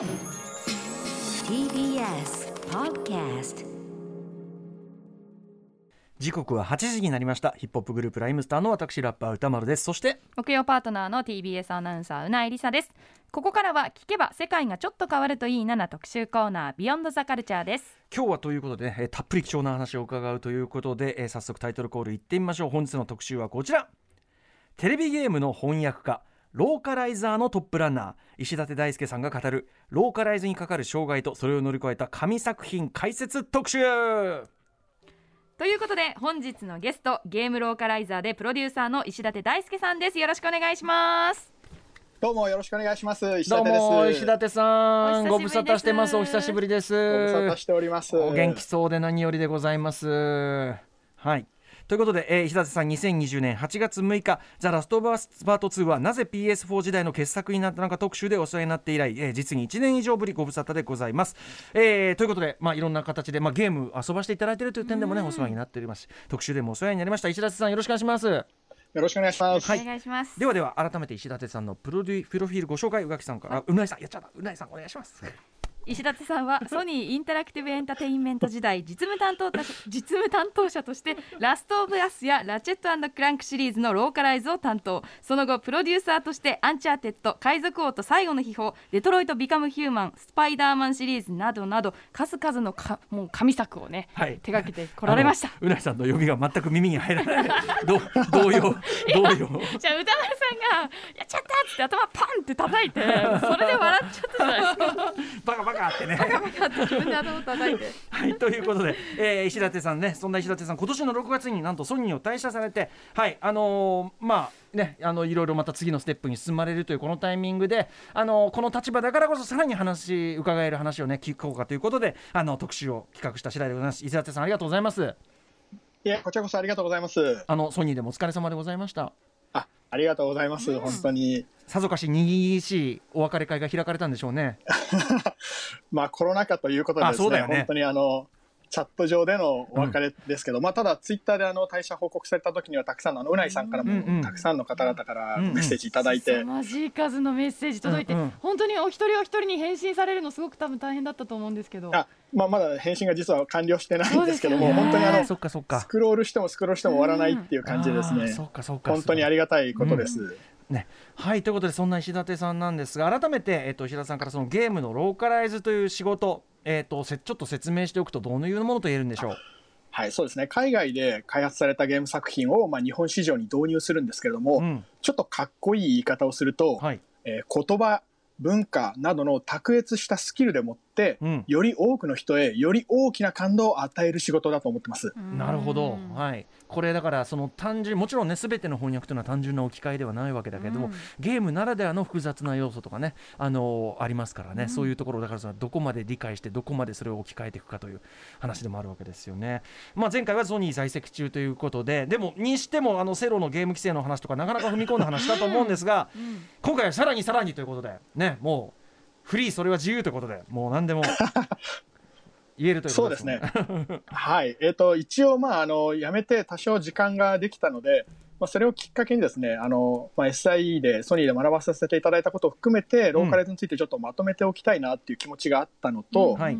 TBS Podcast 時刻は8時になりました。ヒップホップグループライムスターの私ラッパー歌丸です。そして木曜パートナーの TBS アナウンサーうないりさです。ここからは聞けば世界がちょっと変わるといいなな特集コーナービヨンドザカルチャーです。今日はということで、ね、えーたっぷり貴重な話を伺うということで、えー早速タイトルコールいってみましょう。本日の特集はこちら。テレビゲームの翻訳家ローカライザーのトップランナー石立大輔さんが語るローカライズにかかる障害とそれを乗り越えた神作品解説特集ということで本日のゲストゲームローカライザーでプロデューサーの石立大輔さんですよろしくお願いしますどうもよろしくお願いします。石どう立です。も石立さんご無沙汰してますお久しぶりですご無沙汰しております。お元気そうで何よりでございます。はい。ということで、えー石立さん2020年8月6日「ザ・ラストバースパート2」はなぜ PS4 時代の傑作になったのか特集でお世話になって以来、えー実に1年以上ぶりご無沙汰でございます。えーということで、まあ、いろんな形で、まあ、ゲーム遊ばせていただいているという点でもねお世話になっております特集でもお世話になりました石立さんよろしくお願いします。よろしくお願いします。はいお願いします、ではでは改めて石立さんのプロデュプロフィールご紹介宇垣さんからあうなえさんやっちゃったうなえさんお願いします。石立さんは ソニーインタラクティブエンターテインメント時代実務担当た実務担当者としてラストオブアスやラチェット&クランクシリーズのローカライズを担当。その後プロデューサーとしてアンチャーテッド海賊王と最後の秘宝デトロイト・ビカム・ヒューマンスパイダーマンシリーズなどなど数々のかもう神作をね、はい。手掛けてこられました。宇内さんの読みが全く耳に入らない。ど動揺動揺じゃあ宇多丸さんが「やっちゃった!」って頭パンって叩いてそれで笑っちゃったじゃないですか。バカバカってね。自分で頭叩いて はいということで、えー石立さんねそんな石立さん今年の6月になんとソニーを退社されてはいあのーまあねあのいろいろまた次のステップに進まれるというこのタイミングであのーこの立場だからこそさらに話伺える話をね聞こうかということであの特集を企画した次第でございます石立さんありがとうございますいやこちらこそありがとうございます。あのソニーでもお疲れ様でございましたあ、ありがとうございます。本当に。さぞかしにぎりしいお別れ会が開かれたんでしょうね まあコロナ禍ということでですね、あそうだよね本当にあの。チャット上でのお別れですけど、まあただツイッターであの退社報告された時にはたくさんのあのうないさんからうんうんもたくさんの方々からうんうん。メッセージいただいて、凄まじい数のメッセージ届いて、うんうん。本当にお一人お一人に返信されるのすごく多分大変だったと思うんですけど。あまあまだ返信が実は完了してないんですけども、ね本当にあのそっかそっか。スクロールしてもスクロールしても終わらないっていう感じですね。あーそっかそっか。本当にありがたいことです。ね、はいということでそんな石立さんなんですが改めて、えっと、石立さんからそのゲームのローカライズという仕事、えっと、せちょっと説明しておくとどういうものと言えるんでしょう？はい、そうですね。海外で開発されたゲーム作品を、まあ、日本市場に導入するんですけれども、うんちょっとかっこいい言い方をすると、はいえー言葉、文化などの卓越したスキルでもって、うん。より多くの人へより大きな感動を与える仕事だと思ってます。なるほど、うんはい、これだからその単純もちろんね全ての翻訳というのは単純な置き換えではないわけだけども、うん。ゲームならではの複雑な要素とかね、あのーありますからね、うん。そういうところだからさどこまで理解してどこまでそれを置き換えていくかという話でもあるわけですよね。まあ、前回はソニー在籍中ということででもにしてもあのセロのゲーム規制の話とかなかなか踏み込んだ話したと思うんですがうん。今回はさらにさらにということでねもうフリーそれは自由ということでもう何でも 言えるということそうですね。はい。えっ、と、一応、まあ、あの、辞めて多少時間ができたので、まあ、それをきっかけにですね、あの、まあ、SIE で、ソニーで学ばせていただいたことを含めて、ローカライズについてちょっとまとめておきたいなっていう気持ちがあったのと、はい。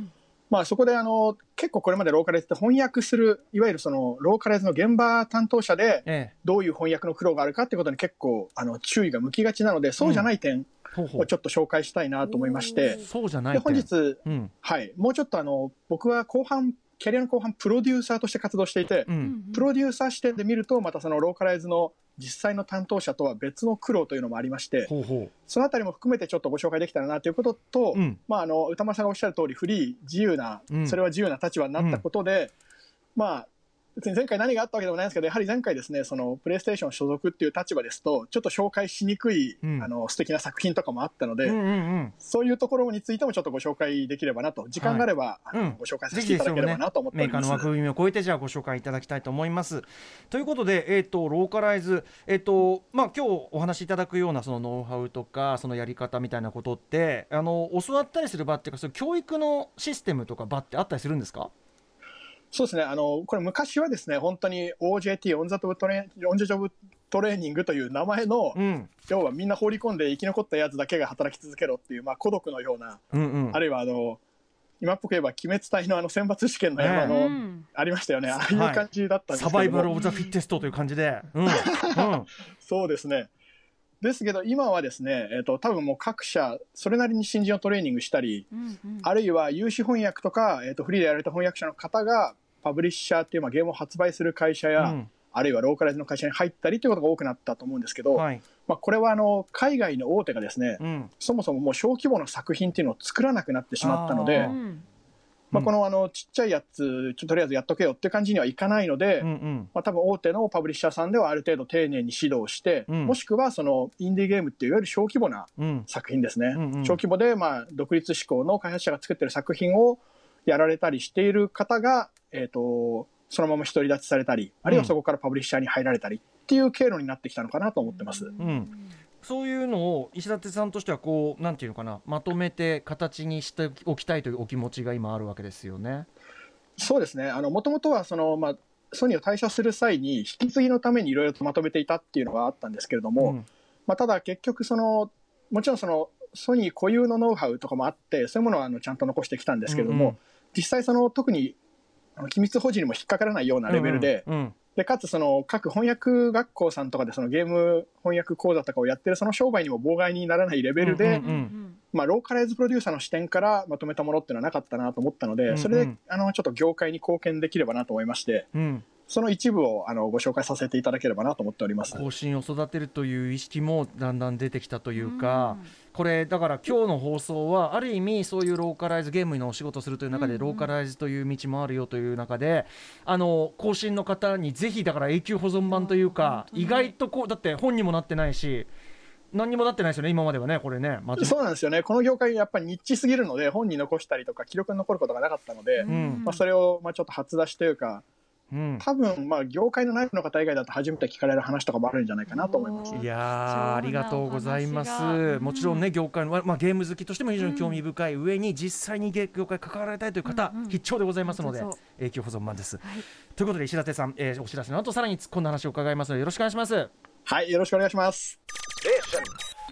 まあ、そこであの結構これまでローカライズって翻訳するいわゆるそのローカライズの現場担当者でええ。どういう翻訳の苦労があるかっていうことに結構あの注意が向きがちなのでそうじゃない点ほうほうをちょっと紹介したいなと思いまして。そうじゃないで本日、うん。はい、もうちょっとあの僕は後半キャリアの後半プロデューサーとして活動していてううん。んプロデューサー視点で見るとまたそのローカライズの実際の担当者とは別の苦労というのもありましてほうほう。そのあたりも含めてちょっとご紹介できたらなということと、うん。まあ、あの歌丸さんがおっしゃる通りフリー自由な、うん。それは自由な立場になったことで、まあ別に前回何があったわけでもないんですけどやはり前回ですねそのプレイステーション所属っていう立場ですとちょっと紹介しにくい、うん。あの素敵な作品とかもあったので、うんうんうん。そういうところについてもちょっとご紹介できればなと時間があれば、あのうん。ご紹介させていただければなと思っておメーります。カーの枠組みを超えてじゃあご紹介いただきたいと思います。ということで、えー、とローカライズ、えーとまあ、今日お話しいただくようなそのノウハウとかそのやり方みたいなことってあの教わったりする場っていうかそういう教育のシステムとか場ってあったりするんですか？そうですね。あのこれ昔はですね本当に OJT on the job トレ on jo job training という名前の、うん。要はみんな放り込んで生き残ったやつだけが働き続けろっていう、まあ、蠱毒のような、うんうん。あるいはあの今っぽく言えば鬼滅隊のあの選抜試験の山うの、ん。ありましたよね。ああいう感じだったんですけども、サバイバル・オブ・ザ・フィッテストという感じで、うん。うん。そうですねですけど今はですね、えっと多分もう各社それなりに新人をトレーニングしたり、うんうん。あるいは有志翻訳とか、えっとフリーでやられた翻訳者の方がパブリッシャーっていう、まあ、ゲームを発売する会社や、うん。あるいはローカライズの会社に入ったりということが多くなったと思うんですけど、はい。まあ、これはあの海外の大手がですね、うん。そもそももう小規模な作品っていうのを作らなくなってしまったので、まあ、このあのちっちゃいやつちょとりあえずやっとけよっていう感じにはいかないので、うんうん。まあ、多分大手のパブリッシャーさんではある程度丁寧に指導して、うん。もしくはそのインディーゲームっていういわゆる小規模なうん。作品ですね、うんうん。小規模でまあ独立志向の開発者が作ってる作品をやられたりしている方が、えー、とそのまま独り立ちされたりあるいはそこからパブリッシャーに入られたりっていう経路になってきたのかなと思ってます。うんそういうのを石立さんとしてはこうなんていうのかなまとめて形にしておきたいというお気持ちが今あるわけですよね。そうですね。あの、もともとは、その、まあ、ソニーを退社する際に、引き継ぎのためにいろいろとまとめていたっていうのがあったんですけれども、うんまあ、ただ結局、その、もちろんその、ソニー固有のノウハウとかもあって、そういうものはあのちゃんと残してきたんですけれども、うんうん実際その、特に、機密保持にも引っかからないようなレベルで、うんうんで、かつその、各翻訳学校さんとかでそのゲーム翻訳講座とかをやってるその商売にも妨害にならないレベルで、うんうんまあ、ローカライズプロデューサーの視点からまとめたものっていうのはなかったなと思ったので、うんうん。それであのちょっと業界に貢献できればなと思いまして、うんその一部をあのご紹介させていただければなと思っております。後進を育てるという意識もだんだん出てきたというか、これだから今日の放送はある意味そういうローカライズゲームのお仕事をするという中でローカライズという道もあるよという中であの後進の方にぜひだから永久保存版というか意外とこうだって本にもなってないし何にもなってないですよね今まではねこれねまず。そうなんですよね。この業界やっぱりニッチすぎるので、本に残したりとか記録に残ることがなかったので、ん。まあ、それをまあちょっと初出しというか、うん。多分まあ業界の内部の方以外だと初めて聞かれる話とかもあるんじゃないかなと思います。いやーありがとうございます。もちろんね業界の、まあ、ゲーム好きとしても非常に興味深い上に実際に業界に関わられたいという方、うんうん。必聴でございますので永久保存版です、はい。ということで石立さん、えーお知らせの後さらに突っ込んだ話を伺います。のでよろしくお願いします。はい、よろしくお願いします。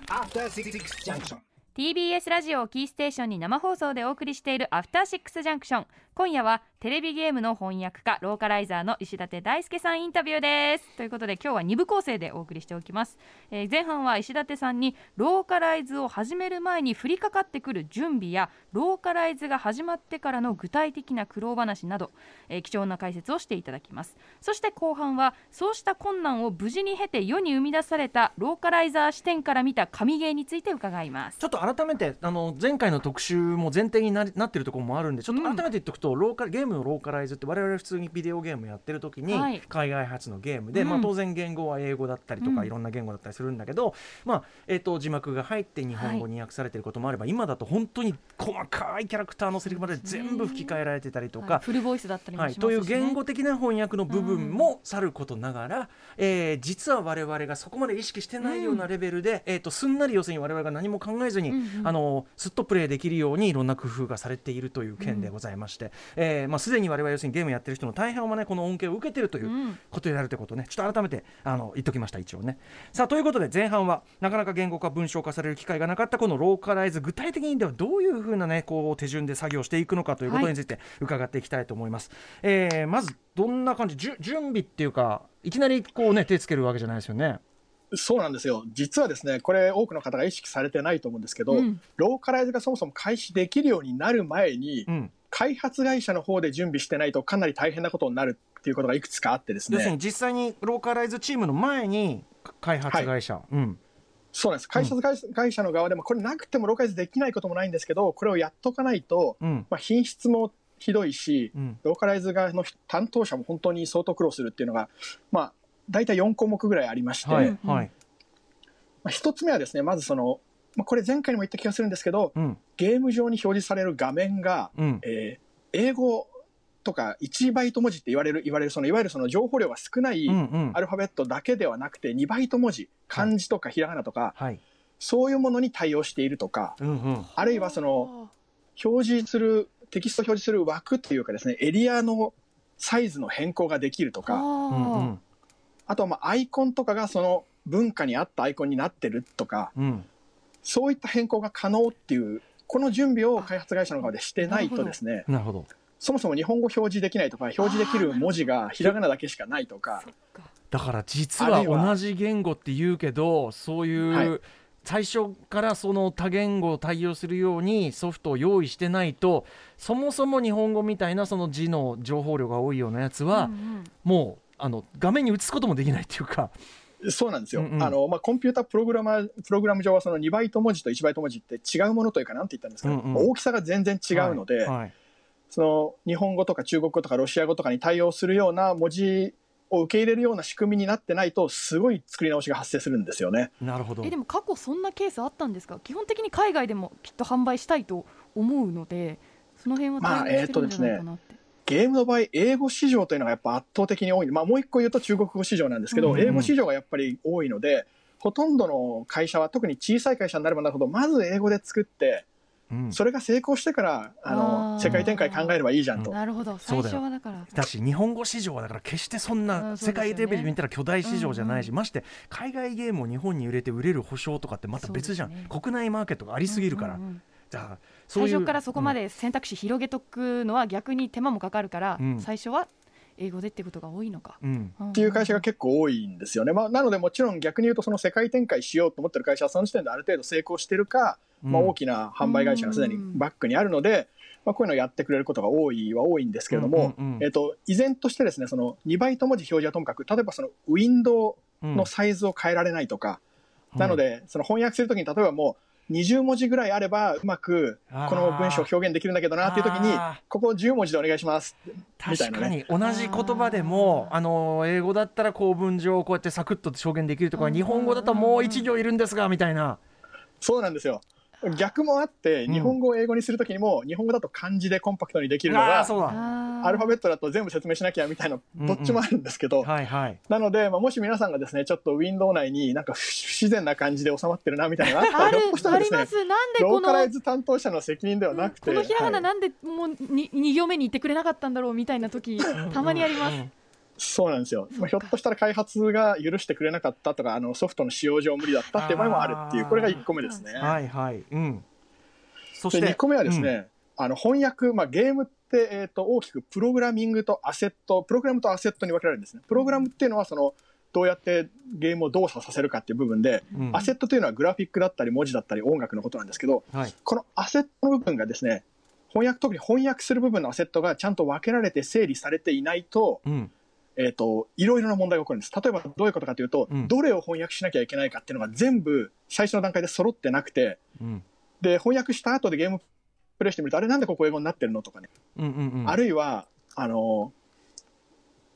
After Six Junction. TBS ラジオをキーステーションに生放送でお送りしているアフターシックスジャンクション今夜はテレビゲームの翻訳家ローカライザーの石立大輔さんインタビューですということで今日は2部構成でお送りしておきます、えー前半は石立さんにローカライズを始める前に降りかかってくる準備やローカライズが始まってからの具体的な苦労話など、えー貴重な解説をしていただきます。そして後半はそうした困難を無事に経て世に生み出されたローカライザー視点から見た神ゲーについて伺います。ちょっと改めてあの前回の特集も前提になりなってるところもあるんでちょっと改めて言っておくと、ローカルゲームのローカライズって我々普通にビデオゲームやってる時に、はい。海外発のゲームで、うん。まあ、当然言語は英語だったりとか、うん。いろんな言語だったりするんだけど、まあえー、と字幕が入って日本語に訳されてることもあれば、今だと本当に細かいキャラクターのセリフまで全部吹き替えられてたりとか、はい。フルボイスだったりもはい、しますし、ね。という言語的な翻訳の部分もさることながら、えー実は我々がそこまで意識してないようなレベルで、えー、とすんなり要するに我々が何も考えずに、うんうん。あのすっとプレイできるようにいろんな工夫がされているという件でございまして、えーまあ、すでに我々要するにゲームやってる人の大半はねこの恩恵を受けてるといううんことであるということをねちょっと改めてあの言っときました一応ね。さあということで前半はなかなか言語化文章化される機会がなかったこのローカライズ具体的にではどういうふうなねこう手順で作業していくのかということについて伺っていきたいと思います。えーまずどんな感じじゅ準備っていうかいきなりこうね手つけるわけじゃないですよね。そうなんですよ。実はですね、これ多くの方が意識されてないと思うんですけど、うんローカライズがそもそも開始できるようになる前に、うん開発会社の方で準備してないとかなり大変なことになるっていうことがいくつかあってです要するにね。実際にローカライズチームの前に開発会社、うん。そうなんです。開発会会社の側でもこれなくてもローカライズできないこともないんですけど、これをやっとかないと、うん。まあ、品質もひどいし、うん。ローカライズ側の担当者も本当に相当苦労するっていうのが、まあ、大体4項目ぐらいありまして、はいうんはい。まあ、1つ目はですね、まずその、まあ、これ前回にも言った気がするんですけど、うん。ゲーム上に表示される画面が、うん。えー英語とか1バイト文字って言われる、言われる、そのいわゆるその情報量が少ないアルファベットだけではなくて、2バイト文字、漢字とかひらがなとか、はい。そういうものに対応しているとか、うんうん。あるいはその、表示する、テキストを表示する枠というかですね、エリアのサイズの変更ができるとか、あとはまあアイコンとかがその文化に合ったアイコンになってるとか、うんそういった変更が可能っていう、この準備を開発会社の側でしてないとですね、なるほど。そもそも日本語表示できないとか、表示できる文字がひらがなだけしか。ないとか、だから実は同じ言語って言うけどそういう、はい。最初からその多言語を対応するようにソフトを用意してないとそもそも日本語みたいなその字の情報量が多いようなやつは、うんうん。もうあの画面に映すこともできないっていうか、そうなんですよ。うんうん。あの、まあ、コンピュータプログラマー、プログラム上はその2バイト文字と1バイト文字って違うものというか、なんて言ったんですかね、うんうん。大きさが全然違うので、はいはい。その日本語とか中国語とかロシア語とかに対応するような文字を受け入れるような仕組みになってないと、すごい作り直しが発生するんですよね。なるほど。えでも過去そんなケースあったんですか？基本的に海外でもきっと販売したいと思うのでその辺は対応してるんじゃないかなって、ゲームの場合、英語市場というのがやっぱ圧倒的に多い。まあ、もう一個言うと中国語市場なんですけど、うん英語市場がやっぱり多いので、ほとんどの会社は、特に小さい会社になればなるほど、まず英語で作って、うん。それが成功してから、ああの、ー。世界展開考えればいいじゃんと。なるほど。最そうだよ。初はだから。だし日本語市場はだから決してそんうな世界レベルで見たら巨大市場じゃないし、うんまして海外ゲームを日本に売れて売れる保証とかってまた別じゃん、ね。国内マーケットがありすぎるから、うんうんうん。じゃあ最初からそこまで選択肢広げとくのは逆に手間もかかるから、うん。最初は英語でってことが多いのか、うん。っっていう会社が結構多いんですよね。まあ、なのでもちろん逆に言うとその世界展開しようと思ってる会社はその時点である程度成功してるか、まあ、うん大きな販売会社がすでにバックにあるので、まあ、こういうのをやってくれることが多いは多いんですけれども、うんうんうんえっと、依然としてですね、その2バイト文字表示はともかく、例えばそのウィンドウのサイズを変えられないとか、うん。なので、その翻訳するときに例えばもう、20文字ぐらいあればうまくこの文章を表現できるんだけどなっていうときにここ10文字でお願いします。確かに同じ言葉でもあの英語だったら構文上こうやってサクッと表現できるとかうん。日本語だともう一行いるんですがみたいな。そうなんですよ。逆もあって、うん。日本語を英語にするときにも、日本語だと漢字でコンパクトにできるのが、アルファベッットだと全部説明しなきゃみたいな、うんどっちもあるんですけど、はいはい。なので、まあ、もし皆さんがですね、ちょっとウィンドウ内になんか不自然な感じで収まってるなみたいなのがあったら、ひょっとしたらですね、あります。なんでロこのーカライズ担当者の責任ではなくて、このひらがなはいなんでもうに2行目に言ってくれなかったんだろうみたいな時たまにあります、うんそうなんですよ。まあ、ひょっとしたら開発が許してくれなかったとか、あのソフトの使用上無理だったっていう場合もあるっていう、これが1個目ですね。はいはい。うん。そでして2個目はですね、あの翻訳、まあ、ゲームって、えー、と大きくプログラミングとアセット、プログラムとアセットに分けられるんですね。プログラムっていうのはその、どうやってゲームを動作させるかっていう部分で、うん。アセットというのはグラフィックだったり文字だったり音楽のことなんですけど、はい。このアセットの部分がですね、翻訳、特に翻訳する部分のアセットがちゃんと分けられて整理されていないと、うんえっ、と、いろいろな問題が起こるんです。例えばどういうことかというと、うん。どれを翻訳しなきゃいけないかっていうのが全部最初の段階で揃ってなくて、うん。で、翻訳した後でゲームプレイしてみると、あれなんでここ英語になってるのとかね。うんうんうん。あるいは、あの、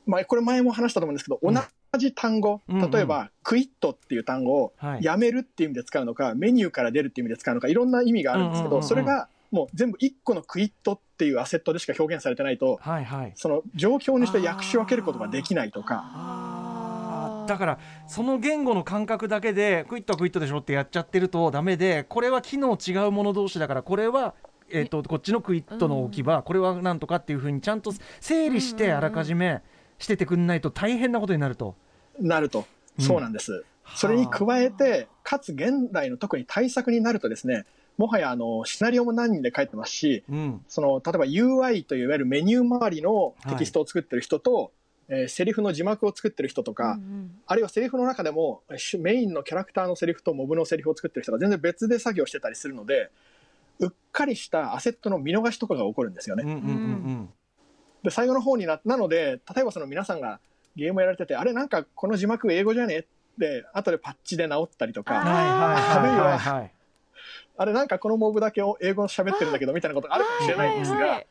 まあ、これ前も話したと思うんですけど、うん。同じ単語、うんうん。例えば、クイットっていう単語を、はい。やめるっていう意味で使うのか、メニューから出るっていう意味で使うのか、いろんな意味があるんですけど、うんうんうんうん。それがもう全部1個のクイットっていうアセットでしか表現されてないと、はいはい。その状況にして訳し分けることができないとか、だからその言語の感覚だけでクイットはクイットでしょってやっちゃってるとダメでこれは機能違うもの同士だからこれはえー、とこっちのクイットの置き場、これはなんとかっていうふうにちゃんと整理してあらかじめしててくんないと大変なことになると。なると、うん。そうなんです。それに加えて、かつ現代の特に対策になるとですね、もはやあのシナリオも何人で書いてますし、うん。その例えば UI といういわゆるメニュー周りのテキストを作ってる人と、えーセリフの字幕を作ってる人とか、うんうん。あるいはセリフの中でもしメインのキャラクターのセリフとモブのセリフを作ってる人が全然別で作業してたりするので、うっかりしたアセットの見逃しとかが起こるんですよね。うんうんうんで、最後の方にな、なので、例えばその皆さんがゲームやられてて、あれなんかこの字幕英語じゃね？って、後でパッチで直ったりとうんか、はいはいはいはいはいあれなんかこのモブだけを英語喋ってるんだけどみたいなことがあるかもしれないんですがはいはい、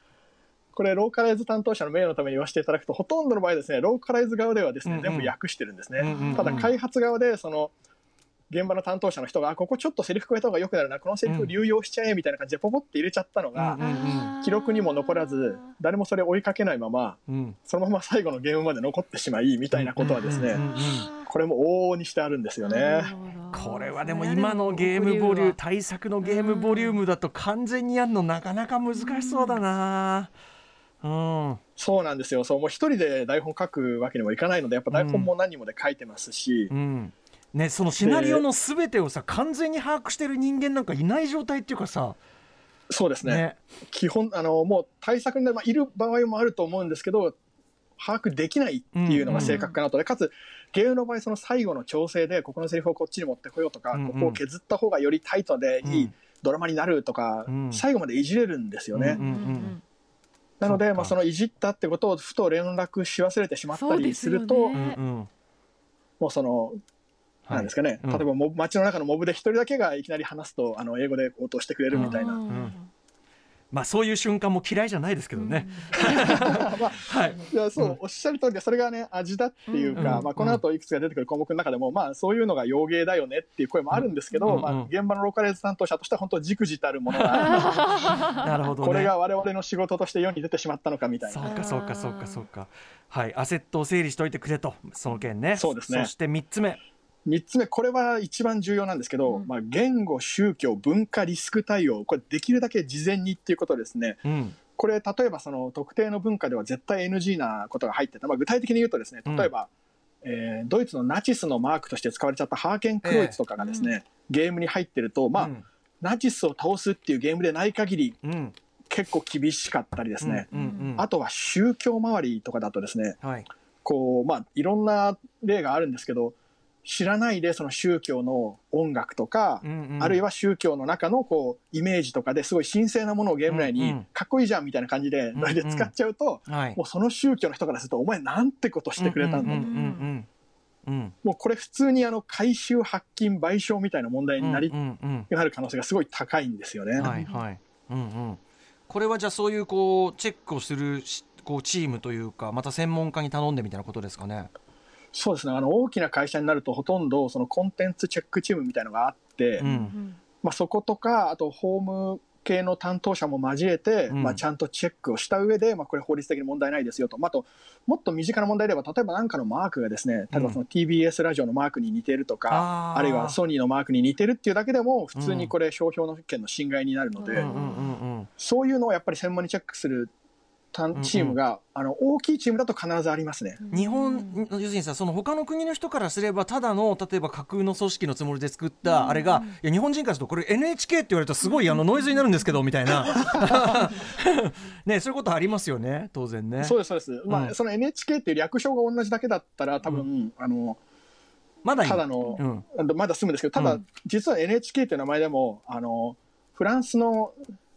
これローカライズ担当者の名誉のために言わせていただくと、ほとんどの場合ですね、ローカライズ側ではですね、うんうん。全部訳してるんですね。うんうんうん。ただ開発側でその現場の担当者の人があここちょっとセリフ加えた方が良くなるなこのセリフ流用しちゃえみたいな感じでポポって入れちゃったのが、記録にも残らず誰もそれ追いかけないままうん。そのまま最後のゲームまで残ってしまいみたいなことはですね、これも往々にしてあるんですよね。これはでも今のゲームボリューム対策のゲームボリュームだと完全にやるのなかなか難しそうだな。うん。そうなんですよ。そうもう一人で台本書くわけにもいかないのでやっぱ台本も何人もで書いてますし、うんね、そのシナリオのすべてをさ完全に把握してる人間なんかいない状態っていうかさ、そうですね。ね。基本あのもう対策になる、まあ、いる場合もあると思うんですけど把握できないっていうのが正確かなと。で、かつゲームの場合その最後の調整でここのセリフをこっちに持ってこようとか、うんうん。ここを削った方がよりタイトでいいうんドラマになるとか、うん。最後までいじれるんですよね。うんうんなので、まあ、そのいじったってことをふと連絡し忘れてしまったりすると、うんうん。もうその、はいなんですかね、うん。例えばモブ街の中のモブで一人だけがいきなり話すとあの英語で応答してくれるみたいな、ん。まあそういう瞬間も嫌いじゃないですけどね、まあ はい。いやそう、うん。おっしゃる通りでそれがね味だっていうか、うん。まあ、この後いくつか出てくる項目の中でも、まあ、そういうのが洋芸だよねっていう声もあるんですけど、うん。うん。まあ、現場のローカライズ担当者としては本当じくじたるものがなるほどね。これが我々の仕事として世に出てしまったのかみたいな。そうかそうかそうかそうか。はい。アセットを整理しといてくれと。その件ね。そうですね。そして3つ目3つ目これは一番重要なんですけど、うん。まあ、言語宗教文化リスク対応これできるだけ事前にっていうことですね。うん。これ例えばその特定の文化では絶対 NG なことが入ってた、まあ、具体的に言うとですね例えば、えードイツのナチスのマークとして使われちゃったハーケンクロイツとかがですね、ゲームに入ってると、まあうん。ナチスを倒すっていうゲームでない限りうん。結構厳しかったりですね、うんうん。あとは宗教周りとかだとですねはい。こうまあいろんな例があるんですけど知らないでその宗教の音楽とか、うんうん。あるいは宗教の中のこうイメージとかですごい神聖なものをゲーム内にうんうん。かっこいいじゃんみたいな感じでんノリで使っちゃうと、はい。もうその宗教の人からするとお前なんてことしてくれたんだ、うんうんうんうんもうこれ普通にあの回収発金賠償みたいな問題になり、うんうんなる可能性がすごい高いんですよね。うんはいはい。うんうん。これはじゃあそういうこうチェックをするしこうチームというかまた専門家に頼んでみたいなことですかね？そうですね。あの大きな会社になるとほとんどそのコンテンツチェックチームみたいのがあって、うん。まあ、そことかあとホーム系の担当者も交えて、うん。まあ、ちゃんとチェックをした上で、まあ、これ法律的に問題ないですよと、まあ、あともっと身近な問題では例えば何かのマークがですね例えばその TBS ラジオのマークに似てるとか、あー。あるいはソニーのマークに似てるっていうだけでも普通にこれ商標の権の侵害になるので、うんうんうんうん。そういうのをやっぱり専門にチェックするチームが、あの大きいチームだと必ずありますね。日本要するにさその他の国の人からすればただの例えば架空の組織のつもりで作ったあれが、いや日本人からするとこれ NHK って言われるとすごい あのノイズになるんですけどみたいな。ねそういうことありますよね当然ね。そうですそうです、まあうん。その NHK っていう略称が同じだけだったら多分、あのまだただの、まだ済むんですけどただ、うん。実は NHK っていう名前でもあのフランスの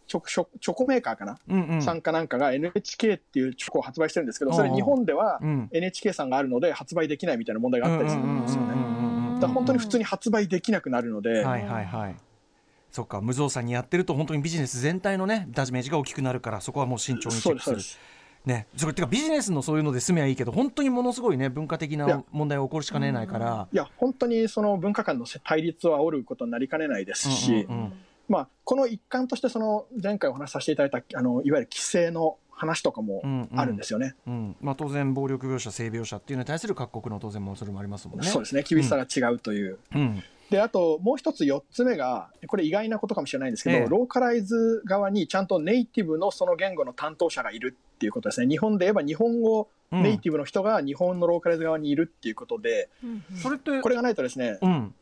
チョコチョコメーカーかな、うんうん。さんかなんかが NHK っていうチョコを発売してるんですけどうんそれ日本ではうん。NHK さんがあるので発売できないみたいな問題があったりするんですよね。うんうんうんうんうんだから本当に普通に発売できなくなるので、はいはいはいそっか無造作にやってると本当にビジネス全体のねダメージが大きくなるからそこはもう慎重にチそェックするねそれてかビジネスのそういうので済めばいいけど本当にものすごいね文化的な問題が起こるしかねないからいや本当にその文化間の対立を煽ることになりかねないですし、うんうんまあ、この一環としてその前回お話しさせていただいたあのいわゆる規制の話とかもあるんですよね。うん。まあ、当然暴力描写性描写っていうのに対する各国の当然もそれもありますもんね。そうですね。厳しさが違うという。うん。であともう一つ4つ目がこれ意外なことかもしれないんですけど、ええ。ローカライズ側にちゃんとネイティブのその言語の担当者がいるっていうことですね。日本で言えば日本語うんネイティブの人が日本のローカライズ側にいるっていうことで、それってこれがないとですね、うん。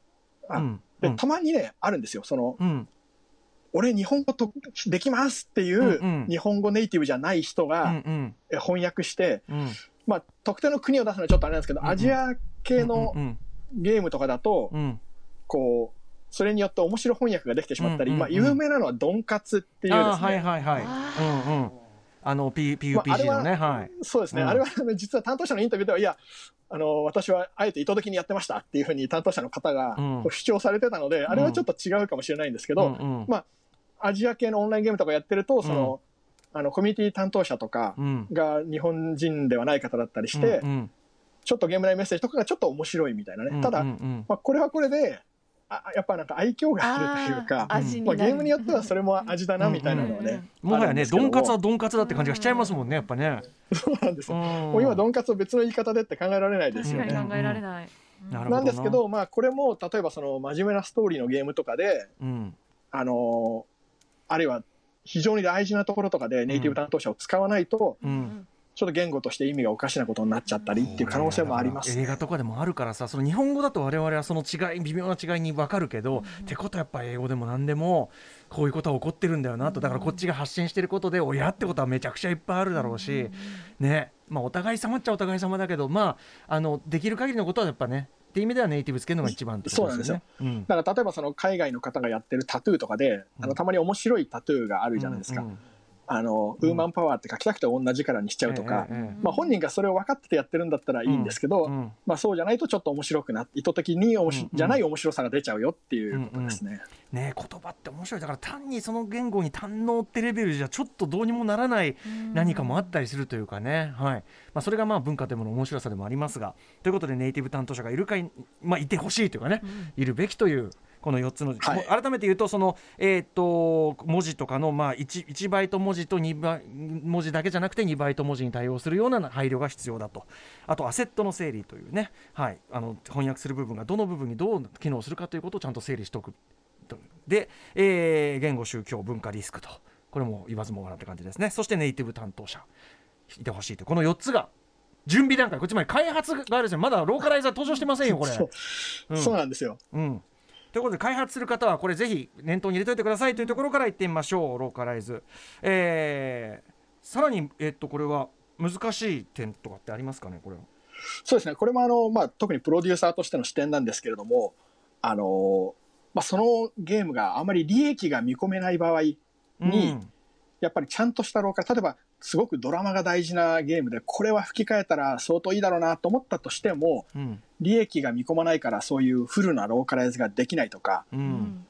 あうんうん。でたまにねあるんですよ。そのうん俺日本語とできますっていう日本語ネイティブじゃない人うが翻訳して、うん。まあ、特定の国を出すのはちょっとあれなんですけど、うんうん。アジア系のうんゲームとかだと、うん。こうそれによって面白翻訳ができてしまったり、うんうんうん。まあ、有名なのはドンカツっていうですね、あーはいはいはい。うんうん。あの PUPG はのねはい。そうですね、うん。あれは実は担当者のインタビューでは、いや、あの私はあえて意図的にやってましたっていうふうに担当者の方が主張されてたので、あれはちょっと違うかもしれないんですけど、うんうん。まアジア系のオンラインゲームとかやってると、そのあのコミュニティ担当者とかうん。が日本人ではない方だったりして、ちょっとゲーム内メッセージとかがちょっと面白いみたいなね、うんただ、まあ、これはこれで、あやっぱなんか愛嬌があるというか、まあ、ゲームによってはそれも味だなみたいなのはね、もはやねドンカツはどドンカツだって感じがしちゃいますもんねやっぱね。そうなんですよ、ももう今ドンカツを別の言い方でって考えられないですよね。確かに考えられない。なるほどなんですけど、まあ、これも例えばその真面目なストーリーのゲームとかで、うん。あのーあるいは非常に大事なところとかでネイティブ担当者を使わないと、うん。ちょっと言語として意味がおかしなことになっちゃったりっていう可能性もあります、映画とかでもあるからさその日本語だと我々はその違い微妙な違いに分かるけど、ってことはやっぱ英語でも何でもこういうことは起こってるんだよなとだからこっちが発信してることで親ってことはめちゃくちゃいっぱいあるだろうし、ね。まあお互い様っちゃお互い様だけどまああのできる限りのことはやっぱねっていう意味ではネイティブつけるのが一番ってことですよね。うんだから例えばその海外の方がやってるタトゥーとかで、あのたまに面白いタトゥーがあるじゃないですか、うんうん。あのウーマンパワーって書きたくて同じからにしちゃうとか、ええええまあ、本人がそれを分かっててやってるんだったらいいんですけど、うん。まあ、そうじゃないとちょっと面白くなって意図的におもし、うん。うんじゃない面白さが出ちゃうよっていうことですね。ね言葉って面白い。だから単にその言語に堪能ってレベルじゃちょっとどうにもならない何かもあったりするというかね、はい。まあ、それがまあ文化でもの面白さでもありますが。ということでネイティブ担当者がいるかい,、まあ、いてほしいというかね、いるべきというこの4つの、はい。改めて言うとその、えー、と文字とかの、まあ、1, 1バイト文字と2バイ文字だけじゃなくて2バイト文字に対応するような配慮が必要だと。あとアセットの整理というね、はい、あの翻訳する部分がどの部分にどう機能するかということをちゃんと整理しておくと。で、えー言語宗教文化リスクと。これも言わずもがなって感じですね。そしてネイティブ担当者。いてほしいと。この4つが準備段階。こっちまで開発がですねまだローカライザー登場してませんよこれ。そううん。そうなんですよ。うんということで開発する方はこれぜひ念頭に入れておいてくださいというところからいってみましょう。ローカライズ、えーさらにえっとこれは難しい点とかってありますかねこれは。そうですね。これもあの、まあ、特にプロデューサーとしての視点なんですけれども、あの、まあ、そのゲームがあまり利益が見込めない場合に、うん。やっぱりちゃんとしたローカル、例えばすごくドラマが大事なゲームで、これは吹き替えたら相当いいだろうなと思ったとしても、うん。利益が見込まないからそういうフルなローカライズができないとか、うん。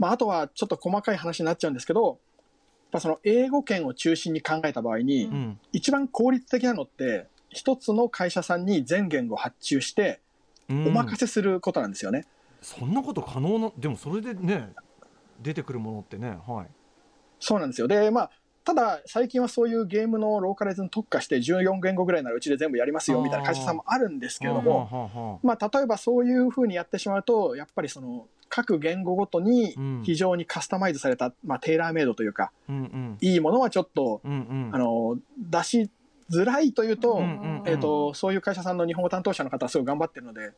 まあ、あとはちょっと細かい話になっちゃうんですけど、やっぱその英語圏を中心に考えた場合に、うん。一番効率的なのって、一つの会社さんに全言語発注して、うん。お任せすることなんですよね。そんなこと可能なでもそれでね出てくるものってねはい。そうなんですよ。で、まあ、ただ、最近はそういうゲームのローカライズに特化して、14言語ぐらいならうちで全部やりますよみたいな会社さんもあるんですけれども、まあ、例えばそういうふうにやってしまうと、やっぱりその、各言語ごとにうん。非常にカスタマイズされた、まあ、テーラーメイドというか、いいものはちょっと、あの、出しづらいというと、えっ、と、そういう会社さんの日本語担当者の方はすごい頑張ってるので、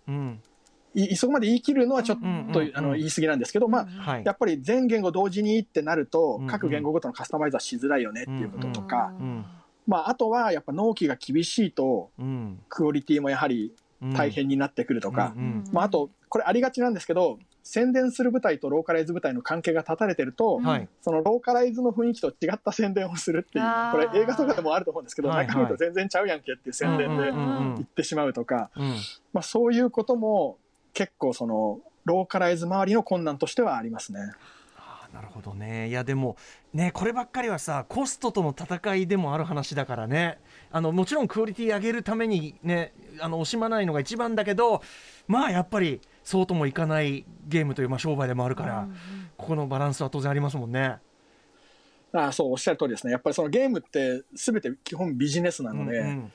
そこまで言い切るのはちょっと、言い過ぎなんですけど、まあ、はい。やっぱり全言語同時にってなるとうんうん、各言語ごとのカスタマイズはしづらいよねっていうこととか、うんまあ、あとはやっぱ納期が厳しいと、うん。クオリティもやはり大変になってくるとか、うんうんまあ、あと、これありがちなんですけど、宣伝する舞台とローカライズ舞台の関係が断たれてると、はい。そのローカライズの雰囲気と違った宣伝をするっていうこれ映画とかでもあると思うんですけど、はいはい。中身と全然ちゃうやんけっていう宣伝でうんうん言ってしまうとか、うん。まあ、そういうことも結構その、ローカライズ周りの困難としてはありますね。なるほどねいやでもねこればっかりはさコストとの戦いでもある話だからねあのもちろんクオリティ上げるためにねあの惜しまないのが一番だけどまあやっぱりそうともいかないゲームというまあ商売でもあるから、ここのバランスは当然ありますもんね。ああそう、おっしゃる通りですね。やっぱりそのゲームって全て基本ビジネスなので、うんうん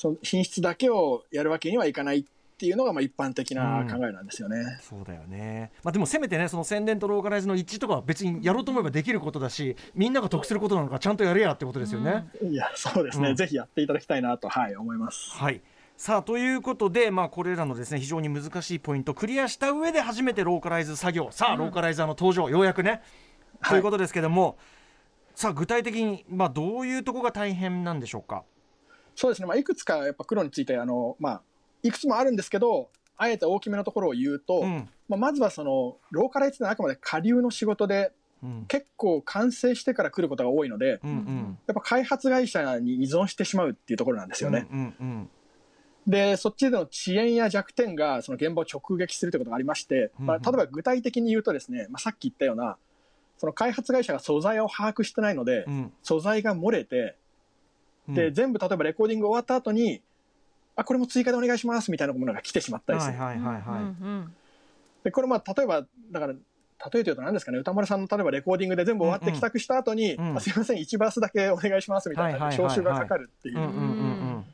その品質だけをやるわけにはいかないっていうのがまあ一般的な考えなんですよね。そうだよね、まあ、でもせめてねその宣伝とローカライズの一致とかは別にやろうと思えばできることだしみんなが得することなのかちゃんとやれやってことですよね。いや、そうですね、うん。ぜひやっていただきたいなと、はい、思います。はい。さあということで、まあ、これらのですね非常に難しいポイントクリアした上で初めてローカライズ作業。さあローカライザーの登場ようやくね、ということですけどもさあ具体的に、まあ、どういうとこが大変なんでしょうか？そうですね、まあ、いくつかやっぱ黒について、あの、まあ、いくつもあるんですけど、あえて大きめのところを言うと、うん。まあ、まずはその、ローカライズってのはあくまで下流の仕事で、うん。結構完成してから来ることが多いので、うんうん。やっぱ開発会社に依存してしまうっていうところなんですよね。うんうんで、そっちでの遅延や弱点がその現場を直撃するということがありまして、まあ、うん。例えば具体的に言うとですね、まあ、さっき言ったような、その開発会社が素材を把握してないので、うん。素材が漏れて、うん。で、全部例えばレコーディング終わった後に、あ、これも追加でお願いしますみたいなものが来てしまったりする。はいはいはいはい。うんで、これまあ、例えば、だから、例えて言うと何ですかね、歌丸さんの例えばレコーディングで全部終わっうんうんて帰宅した後に、うんあすいません、1バースだけお願いしますみたいな招集がかかるっていう。うんうんうん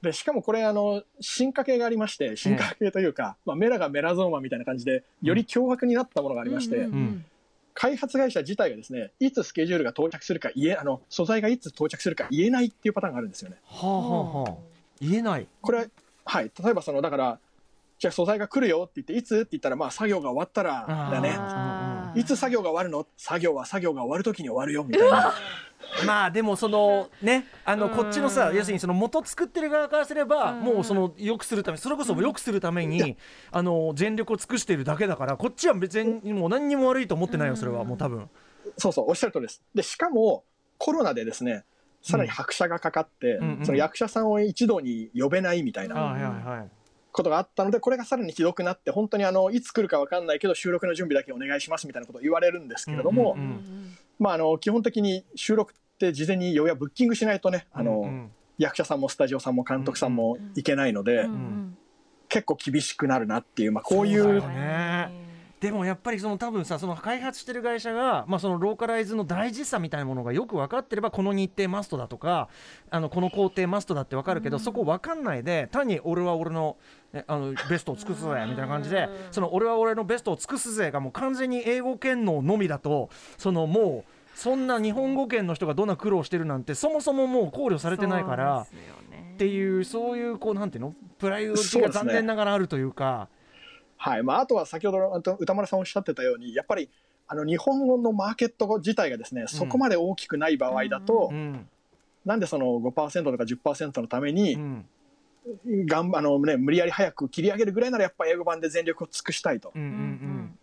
で、しかもこれ、あの、進化系がありまして、進化系というか、まあ、メラがメラゾーマみたいな感じで、より凶悪になったものがありまして、うんうん。開発会社自体がですねいつスケジュールが到着するか言えあの素材がいつ到着するか言えないっていうパターンがあるんですよね。はあはあはあ言えない。これははい。例えばそのだからじゃあ素材が来るよって言っていつ？って言ったらまあ作業が終わったらだね。いつ作業が終わるの？作業は作業が終わる時に終わるよみたいな。まあでもそのねあのうん。こっちのさ要するにその元作ってる側からすればうん。もうその良くするためそれこそ良くするためにあの全力を尽くしているだけだからこっちは別にもう何にも悪いと思ってないよそれは。もう多分。そうそうおっしゃる通りです。でしかもコロナでですねさらに拍車がかかって、うんうんその役者さんを一堂に呼べないみたいなことがあったのでこれがさらにひどくなって本当にあのいつ来るか分かんないけど収録の準備だけお願いしますみたいなことを言われるんですけれども、基本的に収録って事前にようやブッキングしないとねあの、うん。役者さんもスタジオさんも監督さんもいけないので、うんうん結構厳しくなるなっていう、まあ、こういうでもやっぱりその多分さその開発してる会社が、まあ、そのローカライズの大事さみたいなものがよく分かってればこの日程マストだとかあのこの工程マストだって分かるけど、そこ分かんないで単に俺は俺のえあのベストを尽くすぜみたいな感じでその俺は俺のベストを尽くすぜがもう完全に英語圏ののみだとそのもうそんな日本語圏の人がどんな苦労してるなんてそもそももう考慮されてないから。っていうそういうこうなんていうの？プライオリティが残念ながらあるというかはい。まあ、あとは先ほどあと歌丸さんおっしゃってたようにやっぱりあの日本語のマーケット自体がですねそこまで大きくない場合だと、うん。なんでその5%とか10%のために、うん。がんあのね、無理やり早く切り上げるぐらいならやっぱ英語版で全力を尽くしたいと。うんうんうん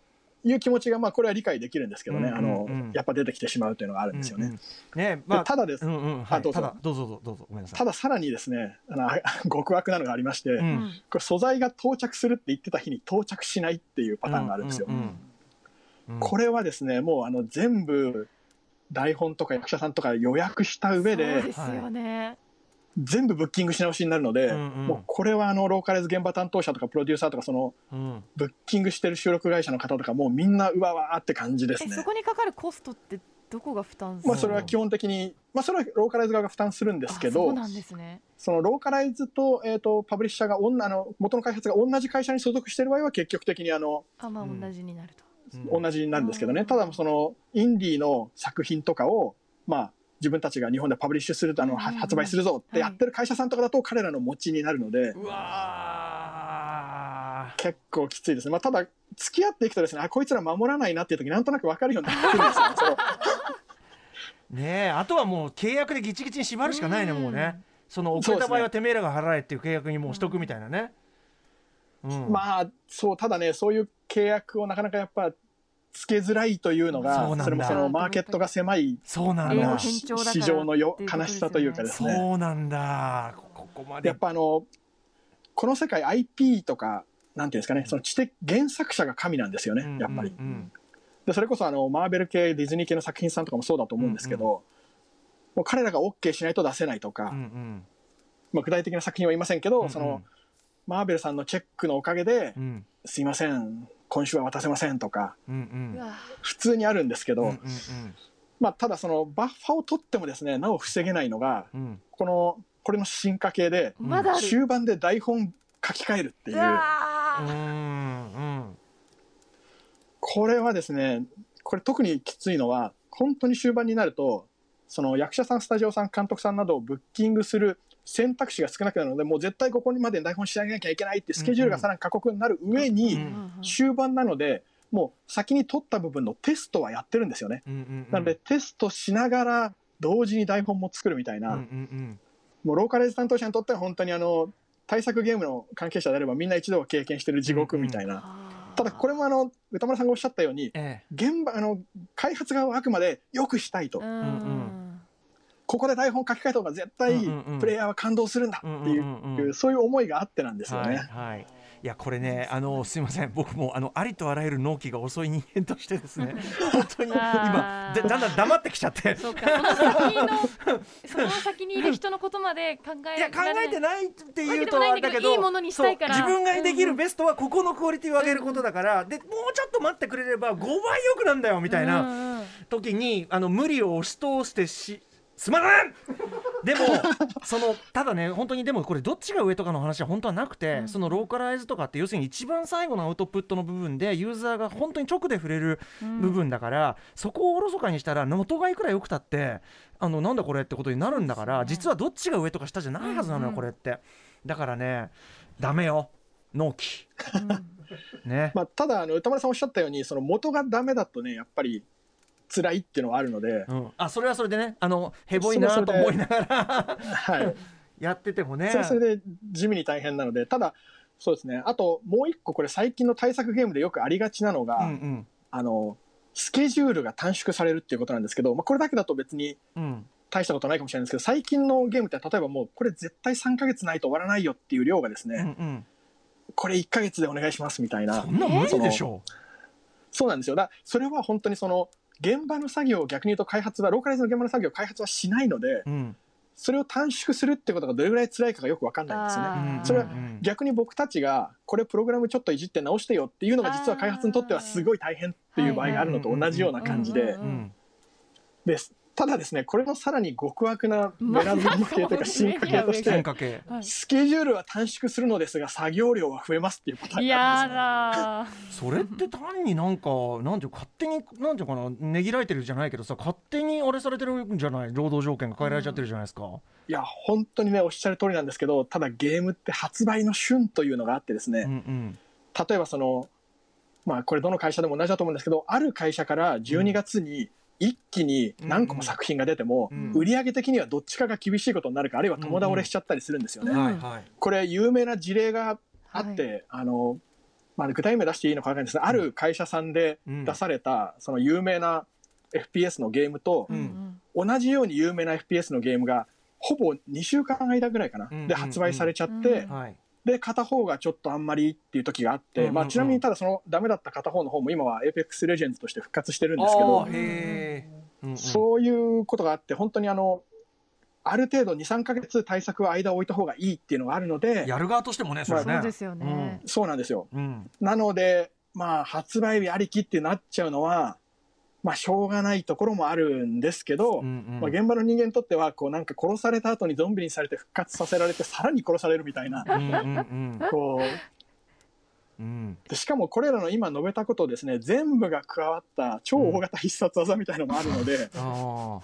いう気持ちがまあこれは理解できるんですけどね、うんあのやっぱ出てきてしまうというのがあるんですよね。うんうんねでまあただです、うんうん。はい。あどうぞ。ただどうぞどうぞどうぞごめんなさい。たださらにですねあのあ極悪なのがありまして、うん。これ素材が到着するって言ってた日に到着しないっていうパターンがあるんですよ。うんうんうん。これはですねもうあの全部台本とか役者さんとか予約した上そうでですよね全部ブッキングし直しになるので、うんうん。もうこれはあのローカライズ現場担当者とかプロデューサーとかそのうん。ブッキングしてる収録会社の方とかもうみんなうわわーって感じですね。えそ。こにかかるコストってどこが負担するまあそれは基本的に、まあそれはローカライズ側が負担するんですけど、あそうなんですね。そのローカライズと,、えー、とパブリッシャーがおんあの元の開発が同じ会社に所属している場合は結局的にあのあまあうん同じになると。同じになるんですけどね、うん。ただそのインディーの作品とかを、まあ、自分たちが日本でパブリッシュするとあの、発売するぞってやってる会社さんとかだと彼らの持ちになるので、うわー。結構きついですね、まあ、ただ付き合っていくとですねあこいつら守らないなっていう時なんとなく分かるようになってくるんですよ。ねえあとはもう契約でギチギチに縛るしかないねうんもうねその遅れた場合はてめえらが払えっていう契約にもうしとくみたいなね。うん。まあそうただねそういう契約をなかなかやっぱつけづらいというのがそれもそのマーケットが狭いそうなんだ。市場のよ悲しさというかですね。そうなんだ。ここまで。やっぱあのこの世界 IP とかなんていうんですかねその知的原作者が神なんですよね、うんやっぱり。うんでそれこそあのマーベル系ディズニー系の作品さんとかもそうだと思うんですけど、もう彼らが OK しないと出せないとか、うんうん。まあ、具体的な作品は言いませんけど、うん。そのマーベルさんのチェックのおかげで、うん。すいません今週は渡せませんとかうんうん。普通にあるんですけど、うんうんまあ、ただそのバッファを取ってもですねなお防げないのがうん。うんこのこれの進化系でまだある。終盤で台本書き換えるっていう。これはですねこれ特にきついのは本当に終盤になるとその役者さんスタジオさん監督さんなどをブッキングする選択肢が少なくなるのでもう絶対ここにまで台本仕上げなきゃいけないってスケジュールがさらに過酷になる上に、うん終盤なのでもう先に取った部分のテストはやってるんですよね。なのでテストしながら同時に台本も作るみたいな、もうローカライズ担当者にとっては本当にあの対策ゲームの関係者であればみんな一度は経験してる地獄みたいな、ただこれもあの歌丸さんがおっしゃったようにえ現場あの開発側はあくまで良くしたいと、ここで台本書き換えた方が絶対うんうんうん。プレイヤーは感動するんだっていう,、うんうん。うんそういう思いがあってなんですよはいね。はい。いやこれねあのすいません。僕もあのありとあらゆる納期が遅い人間としてですね。本当に今だんだん黙ってきちゃって。そうかその先の その先にいる人のことまで考えい。や考えていないっていうとだだけどいいものにしたいから。そう自分ができうんうんるベストはここのクオリティを上げることだから、でもうちょっと待ってくれれば5倍良くなんだよみたいなな時にあの無理を押し通してしすまないでもそのただね本当にでもこれどっちが上とかの話は本当はなくて、そのローカライズとかって要するに一番最後のアウトプットの部分でユーザーが本当に直で触れる部分だから、そこをおろそかにしたら元がいくら良くたってあのなんだこれってことになるんだから、実はどっちが上とか下じゃないはずなのよ、これって。だからねダメよ。納期。ね、まあ、ただあの歌丸さんおっしゃったようにその元がダメだとねやっぱり辛いっていうのはあるので、うん、あそれはそれでねあのヘボいなと思いながら。はい、やっててもね。それはそれで地味に大変なので。ただそうですね。あともう一個これ最近の対策ゲームでよくありがちなのが、うんうん。あのスケジュールが短縮されるっていうことなんですけど、まあ、これだけだと別にうん。大したことないかもしれないんですけど最近のゲームって例えばもうこれ絶対3ヶ月ないと終わらないよっていう量がですね、うんうん。これ1ヶ月でお願いしますみたいな。そんな無理でしょそうなんですよ。だそれは本当にその現場の作業を逆に言うと開発はローカライズの現場の作業を開発はしないのでうん。それを短縮するってことがどれぐらい辛いかがよく分かんないんですよね。それはうん。逆に僕たちがこれプログラムちょっといじって直してよっていうのが実は開発にとってはすごい大変っていう場合があるのと同じような感じで。ですただですねこれのさらに極悪なメラズム系というか進化系とし進てスケジュールは短縮するのですが作業量は増えますっていう答えがあやるんだそれって単になんかなんていうか勝手になんていうかなねぎられてるじゃないけどさ勝手にあれされてるんじゃない？労働条件が変えられちゃってるじゃないですか、ですいや本当にねおっしゃる通りなんですけどただゲームって発売の旬というのがあってですね、うんうん。例えばそのまあこれどの会社でも同じだと思うんですけどある会社から12月に一気に何個も作品が出ても、うん。売上的にはどっちかが厳しいことになるかあるいは共倒れしちゃったりするんですよね。これ有名な事例があって、あのまあ、具体名出していいのか分かんないんですが、ある会社さんで出されたその有名な FPS のゲームと、うん。同じように有名な FPS のゲームがほぼ2週間間ぐらいかな、うんで発売されちゃって、で片方がちょっとあんまりっていう時があって、うんうんうん。まあ、ちなみにただそのダメだった片方の方も今は Apex Legends として復活してるんあですけどうんうん。そういうことがあって本当にあのある程度23か月対策は間を置いた方がいいっていうのがあるのでやる側としてもねそれね。そうですよね。そうなんですよ。うん。なのでまあ発売日ありきってなっちゃうのはまあしょうがないところもあるんですけど、うんうん。まあ、現場の人間にとってはこうなんか殺された後にゾンビにされて復活させられてさらに殺されるみたいな。うんうんうん。こう。うん。でしかもこれらの今述べたことをですね全部が加わった超大型必殺技みたいのもあるので、あ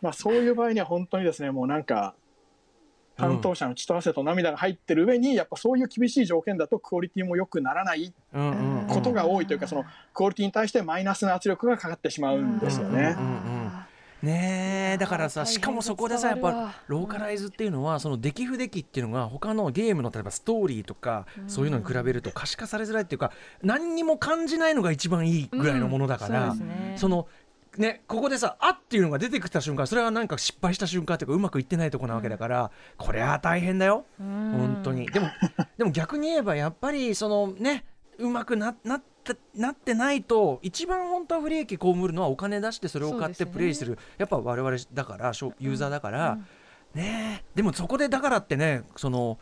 まあそういう場合には本当にですねもうなんか担当者の血と汗と涙が入ってる上にやっぱそういう厳しい条件だとクオリティも良くならないことが多いというかそのクオリティに対してマイナスな圧力がかかってしまうんですよね。うん。うんねえだからさしかもそこでさやっぱローカライズっていうのはその出来不出来っていうのが他のゲームの例えばストーリーとかそういうのに比べると可視化されづらいっていうか何にも感じないのが一番いいぐらいのものだから、うん。そうですね。そのね、ここでさ「あ」っていうのが出てきた瞬間それはなんか失敗した瞬間というかうまくいってないとこなわけだから、これは大変だよ。本当に。でも でも逆に言えばやっぱりそのねうまくななったなってないと一番本当は不利益被るのはお金出してそれを買ってプレイする。やっぱ我々だからショユーザーだから、ね。えでもそこでだからってねその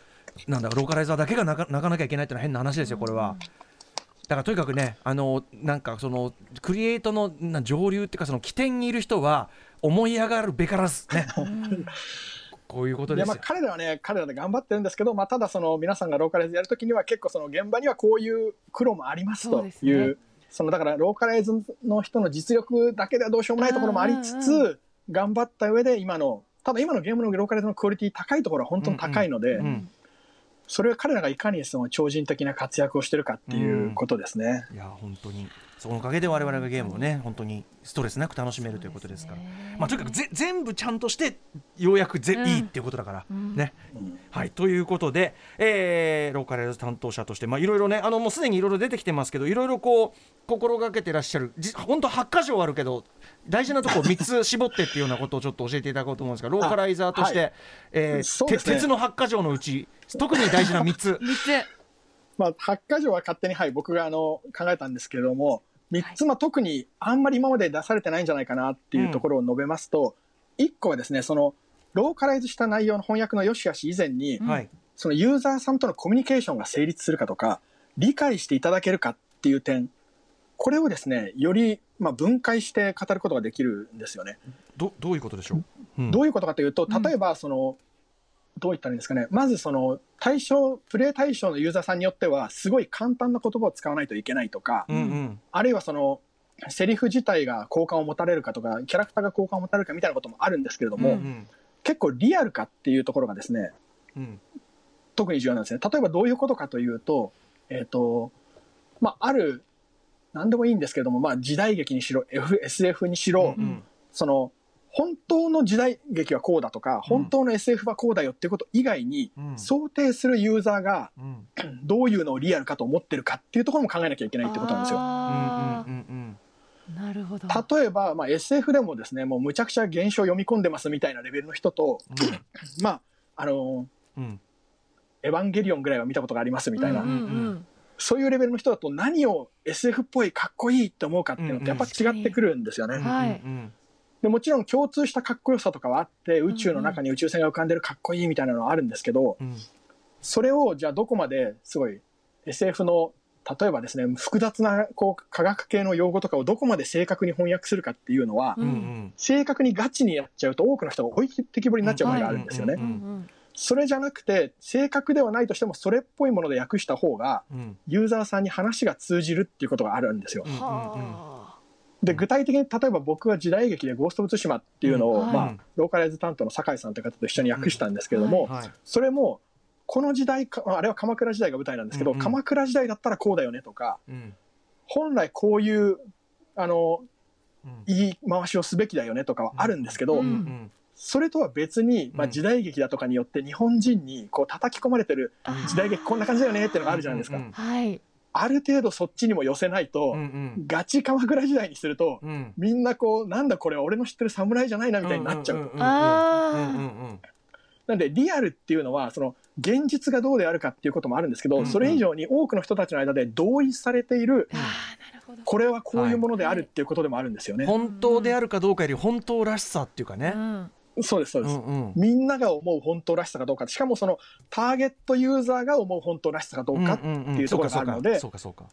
なんだローカライザーだけが泣か泣かなきゃいけないってのは変な話ですよこれは。だからとにかくねあのなんかそのクリエイトのな上流っていうかその起点にいる人は思い上がるべからずね。こういうこといやまあ。彼らはね彼らで頑張ってるんですけど、まあ、ただその皆さんがローカライズやるときには結構その現場にはこういう苦労もありますというね。そのだからローカライズの人の実力だけではどうしようもないところもありつつ、うんうん頑張った上で今のただ今のゲームのローカライズのクオリティ高いところは本当に高いので、うんそれは彼らがいかにその超人的な活躍をしてるかっていうことですね。いや本当にそのおかげで我々がゲームをね本当にストレスなく楽しめるということですから。まあ、とにかくぜ全部ちゃんとしてようやくぜ、うんいいっていうことだから、ん。ね。うん。はい。ということで、えーローカライズ担当者としてまあいろいろねあのもうすでにいろいろ出てきてますけどいろいろこう心がけてらっしゃるじ本当8箇条あるけど大事なところ3つ絞ってっていうようなことをちょっと教えていただこうと思うんですがローカライザーとして、はい。えーね。て鉄の8箇条のうち特に大事な3つ。三つ。まあ、8箇条は勝手に、はい、僕があの考えたんですけれども3つ、まあ、特にあんまり今まで出されてないんじゃないかなっていうところを述べますと、1個はですねそのローカライズした内容の翻訳の良し悪し以前に、はい。そのユーザーさんとのコミュニケーションが成立するかとか理解していただけるかっていう点これをですねよりまあ分解して語ることができるんですよね。どどういうことでしょう？うん。どういうことかというとうん。例えばその、どう言ったらいいんですかね。まずその対象プレイ対象のユーザーさんによってはすごい簡単な言葉を使わないといけないとか、うんうん。あるいはそのセリフ自体が好感を持たれるかとかキャラクターが好感を持たれるかみたいなこともあるんですけれども、うんうん。結構リアルかっていうところがですねうん。特に重要なんですね。例えばどういうことかというと、えっ、と、まあ、ある、何でもいいんですけれども、まあ、時代劇にしろ、SF にしろ、うん。その、本当の時代劇はこうだとか、本当の SF はこうだよっていうこと以外に、うん。想定するユーザーがうん。どういうのをリアルかと思ってるかっていうところも考えなきゃいけないってことなんですよ。なるほど。例えば、まあ、SF でもですね、もうむちゃくちゃ現象読み込んでますみたいなレベルの人と、まあ、あの、エヴァンゲリオンぐらいは見たことがありますみたいな、そういうレベルの人だと何を SF っぽいかっこいいって思うかっていうのってやっぱ違ってくるんですよね。でもちろん共通したかっこよさとかはあって宇宙の中に宇宙船が浮かんでるかっこいいみたいなのはあるんですけどうん。それをじゃあどこまですごい SF の例えばですね複雑なこう科学系の用語とかをどこまで正確に翻訳するかっていうのは、ううん。ん正確にガチにやっちゃうと多くの人が置いてきぼりになっちゃう場合があるんですよね。それじゃなくて正確ではないとしてもそれっぽいもので訳した方がうん。ユーザーさんに話が通じるっていうことがあるんですよ。うんうんうん。はで具体的に例えば僕は時代劇で「ゴースト・ツシマ」っていうのを、うん。まあはい。ローカライズ担当の酒井さんという方と一緒に訳したんですけれども、はいそれもこの時代かあれは鎌倉時代が舞台なんですけど、うんうん。鎌倉時代だったらこうだよねとかうん。本来こういうあのうん。言い回しをすべきだよねとかはあるんですけど、うん。うんそれとは別に、まあ、うん時代劇だとかによって日本人にこう叩き込まれてる時代劇こんな感じだよねっていうのがあるじゃないですか、うん。はい。ある程度そっちにも寄せないと、うんうん。ガチ鎌倉時代にすると、うん。みんなこうなんだこれ俺の知ってる侍じゃないなみたいになっちゃう。なんでリアルっていうのはその現実がどうであるかっていうこともあるんですけど、うんうん。それ以上に多くの人たちの間で同意されているあーなるほど。これはこういうものであるっていうことでもあるんですよね。本当であるかどうかより本当らしさっていうかね。うんそうですそうです、うんうん。みんなが思う本当らしさかどうか。しかもそのターゲットユーザーが思う本当らしさかどうか、んんん。っていうところがあるのでそうかそうか。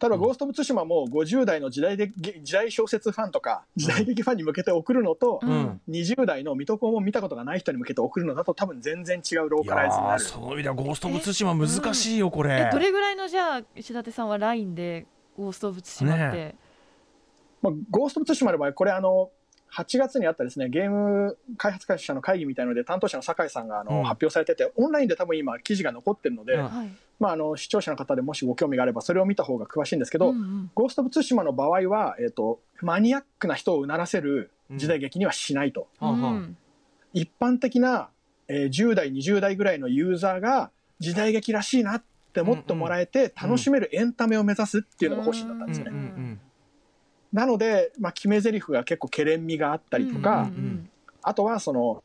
例えば「うん。ゴースト・オブ・ツシマ」も50代の時代で時代小説ファンとか時代劇ファンに向けて送るのと、うん。20代の水戸黄門を見たことがない人に向けて送るのだと多分全然違うローいカライズになる。そういう意味ではゴースト・オブ・ツシマ難しいよこれ。え。どれぐらいのじゃあ石立さんはラインでゴーストオブツシマって？まあ、ゴースト・オブ・ツシマの場合これあの8月にあったですねゲーム開発会社の会議みたいので担当者の酒井さんがあの、うん。発表されててオンラインで多分今記事が残ってるので、うんはい。まあ、あの視聴者の方でもしご興味があればそれを見た方が詳しいんですけど、うんうんゴースト・オブ・ツシマの場合は、えー、とマニアックな人をうならせる時代劇にはしないと、一般的な、えー10代20代ぐらいのユーザーが時代劇らしいなって思ってもらえて楽しめるエンタメを目指すっていうのが方針だったんですね。なので、まあ、決め台詞が結構けれん味があったりとか、あとはその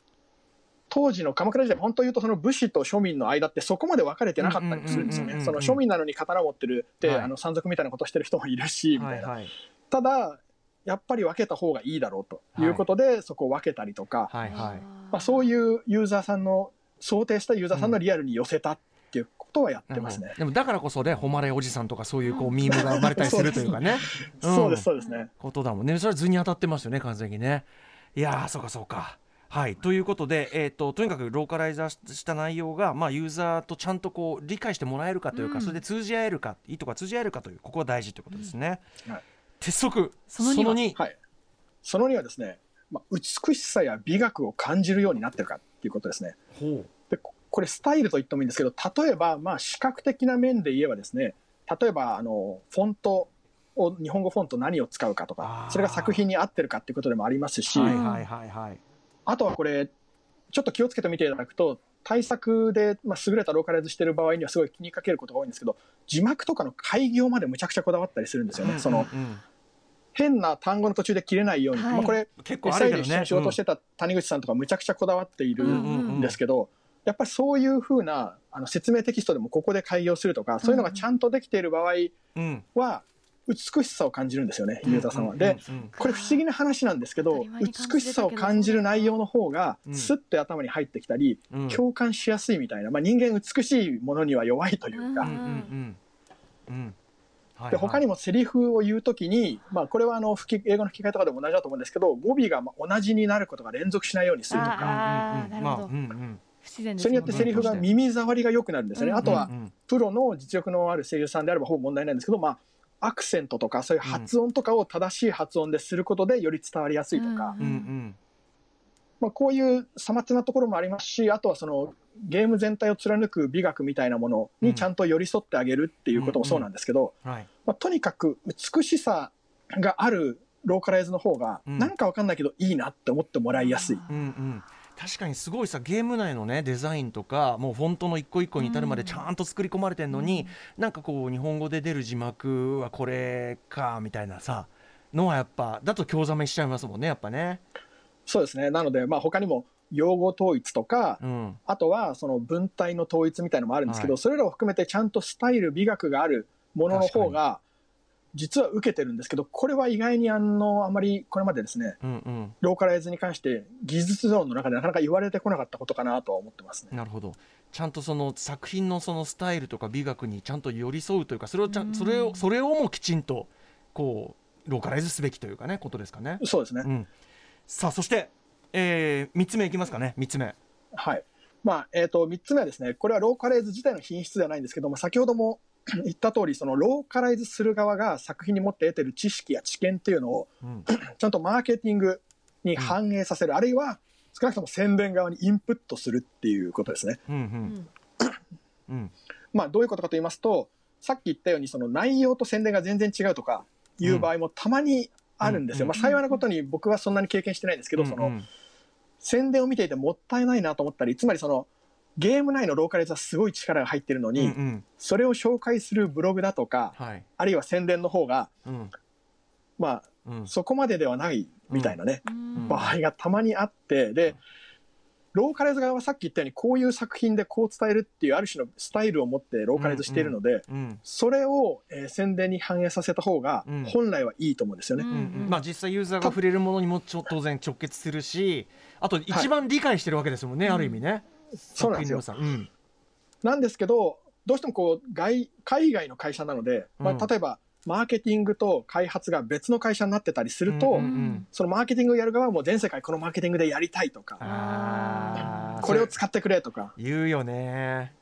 当時の鎌倉時代本当言うとその武士と庶民の間ってそこまで分かれてなかったりするんですよね。その庶民なのに刀持ってるって、はい。あの山賊みたいなことしてる人もいるし、みたいな。はいはい。ただやっぱり分けた方がいいだろうとい。うことで、そこを分けたりとか、はいはい。まあ、そういうユーザーさんの想定したユーザーさんのリアルに寄せたっていうことはやってますね。でもだからこそね誉れおじさんとかそういうこうミームが生まれたりするというかね。そうです。ん。そうですね。ことだもんね。それは図に当たってますよね完全にね。いやーそうかそうか。はい。ということで、えー、ととにかくローカライザーした内容が、まあ、ユーザーとちゃんとこう理解してもらえるかというか、うん。それで通じ合えるかいいとこが通じ合えるかというここが大事ということですね、うん。はい。鉄則その二は？2はい。その2はですね、まあ、美しさや美学を感じるようになってるかっていうことですね。ほでここれスタイルと言ってもいいんですけど例えばまあ視覚的的な面で言えばですね例えばあのフォントを日本語フォント何を使うかとかそれが作品に合ってるかっていうことでもありますし、うはいはいはいはい。あとはこれちょっと気をつけてみていただくと対策で、まあ、優れたローカライズしてる場合にはすごい気にかけることが多いんですけど字幕とかの開業までむちゃくちゃこだわったりするんですよね。そのうんうん。変な単語の途中で切れないように、はい。まあ、これ結構ある SI けどね。で一緒に仕事してた谷口さんとかむちゃくちゃこだわっているうんうんうんん。ですけど、やっぱりそういうふうなあの説明テキストでもここで開業するとかそういうのがちゃんとできている場合うん。は美しさを感じるんですよねユーザーさんは。でこれ不思議な話なんですけど美しさを感じる内容の方がうん。スッて頭に入ってきたりうん。共感しやすいみたいな、まあ、人間美しいものには弱いというか、で他にもセリフを言うときに、まあ、これはあの吹き英語の吹き替えとかでも同じだと思うんですけど語尾がまあ同じになることが連続しないようにするとかあーうんうんなるほどまあうんうん不自然ですそれによってセリフが耳障りが良くなるんですよね、うんあとはプロの実力のある声優さんであればほぼ問題ないんですけど、まあ、アクセントとかそういう発音とかを正しい発音ですることでより伝わりやすいとか、うんまあ、こういうさまつなところもありますしあとはそのゲーム全体を貫く美学みたいなものにちゃんと寄り添ってあげるっていうこともそうなんですけど、はい。まあ、とにかく美しさがあるローカライズの方がうん。なんかわかんないけどいいなって思ってもらいやすい。うんうん確かにすごいさゲーム内のねデザインとかもうフォントの一個一個に至るまでちゃんと作り込まれてるのに、なんかこう日本語で出る字幕はこれかみたいなさのはやっぱだと興ざめしちゃいますもんねやっぱね。そうですね。なので、まあ、他にも用語統一とか、うん。あとはその文体の統一みたいのもあるんですけど、はい。それらを含めてちゃんとスタイル美学があるものの方が実は受けてるんですけどこれは意外にあのあまりこれまでですねうんうん。ローカライズに関して技術ゾーンの中でなかなか言われてこなかったことかなとは思ってますね。なるほど。ちゃんとその作品のそのスタイルとか美学にちゃんと寄り添うというかそれをちゃんそれをそれをもきちんとこうローカライズすべきというかねことですかね。そうですね、うん、さあそして、えー、3つ目いきますかね。3つ目。はい。まあえー、と3つ目はですねこれはローカライズ自体の品質ではないんですけども先ほども 言った通りそのローカライズする側が作品に持って得てる知識や知見っていうのをうん。ちゃんとマーケティングに反映させる、あるいは少なくとも宣伝側にインプットするっていうことですね。うんううん。んうん。まあ、どういうことかと言いますとさっき言ったようにその内容と宣伝が全然違うとかいう場合もたまにあるんですよ。うんまあ、幸いなことに僕はそんなに経験してないんですけど、そのうん。宣伝を見ていてもったいないなと思ったりつまりそのゲーム内のローカライズはすごい力が入ってるのうんに、うん。それを紹介するブログだとかはい。あるいは宣伝の方がうん。まうん。あそこまでではないみたいなね、うん。場合がたまにあってでローカライズ側はさっき言ったようにこういう作品でこう伝えるっていうある種のスタイルを持ってローカライズしているので、うん。それを、えー宣伝に反映させた方がうん。本来はいいと思うんですよね。うんうんまあ実際ユーザーが触れるものにもちょ当然直結するしあと一番理解してるわけですもんね、ある意味ね。そうなんですよ。作品の良さ。なんですけどどうしてもこう外海外の会社なので、まうん。あ、例えばマーケティングと開発が別の会社になってたりすうんると、うんうんそのマーケティングをやる側はもう全世界このマーケティングでやりたいとか、これを使ってくれとか、言うよね。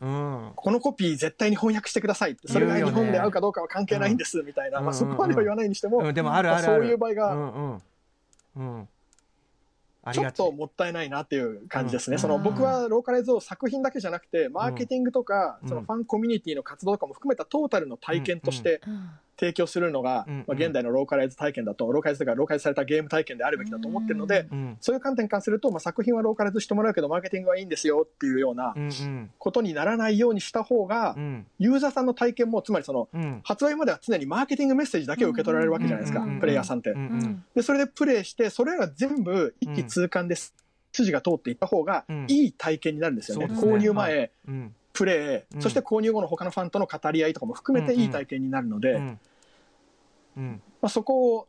うん。このコピー絶対に翻訳してくださいそれが日本で合うかどうかは関係ないんですみたいな、うんまあ、そこまでは言わないにしても、うん、でもあるそういう場合がうん。うんち。ょっともったいないなっていう感じですね。うん。その僕はローカライズを作品だけじゃなくて、マーケティングとか、うん。そのファンコミュニティの活動とかも含めたトータルの体験としてうん提供するのが、うんまあ、現代のローカライズ体験だと、ローカライズというかローカライズされたゲーム体験であるべきだと思ってるので、うんそういう観点からすると、まあ、作品はローカライズしてもらうけど、マーケティングはいいんですよっていうようなうんうん。ことにならないようにした方がう、ん。ユーザーさんの体験も、つまりその、うん。発売までは常にマーケティングメッセージだけを受け取られるわけじゃないですか、うんプレイヤーさんって。うんうんで、それでプレイして、それらが全部一気通貫です。筋が通っていった方がうん。いい体験になるんですよね。ね。購入前、うん。プレイ、うん。そして購入後の他のファンとの語り合いとかも含めていい体験になるので、うんうんまあ、そこを、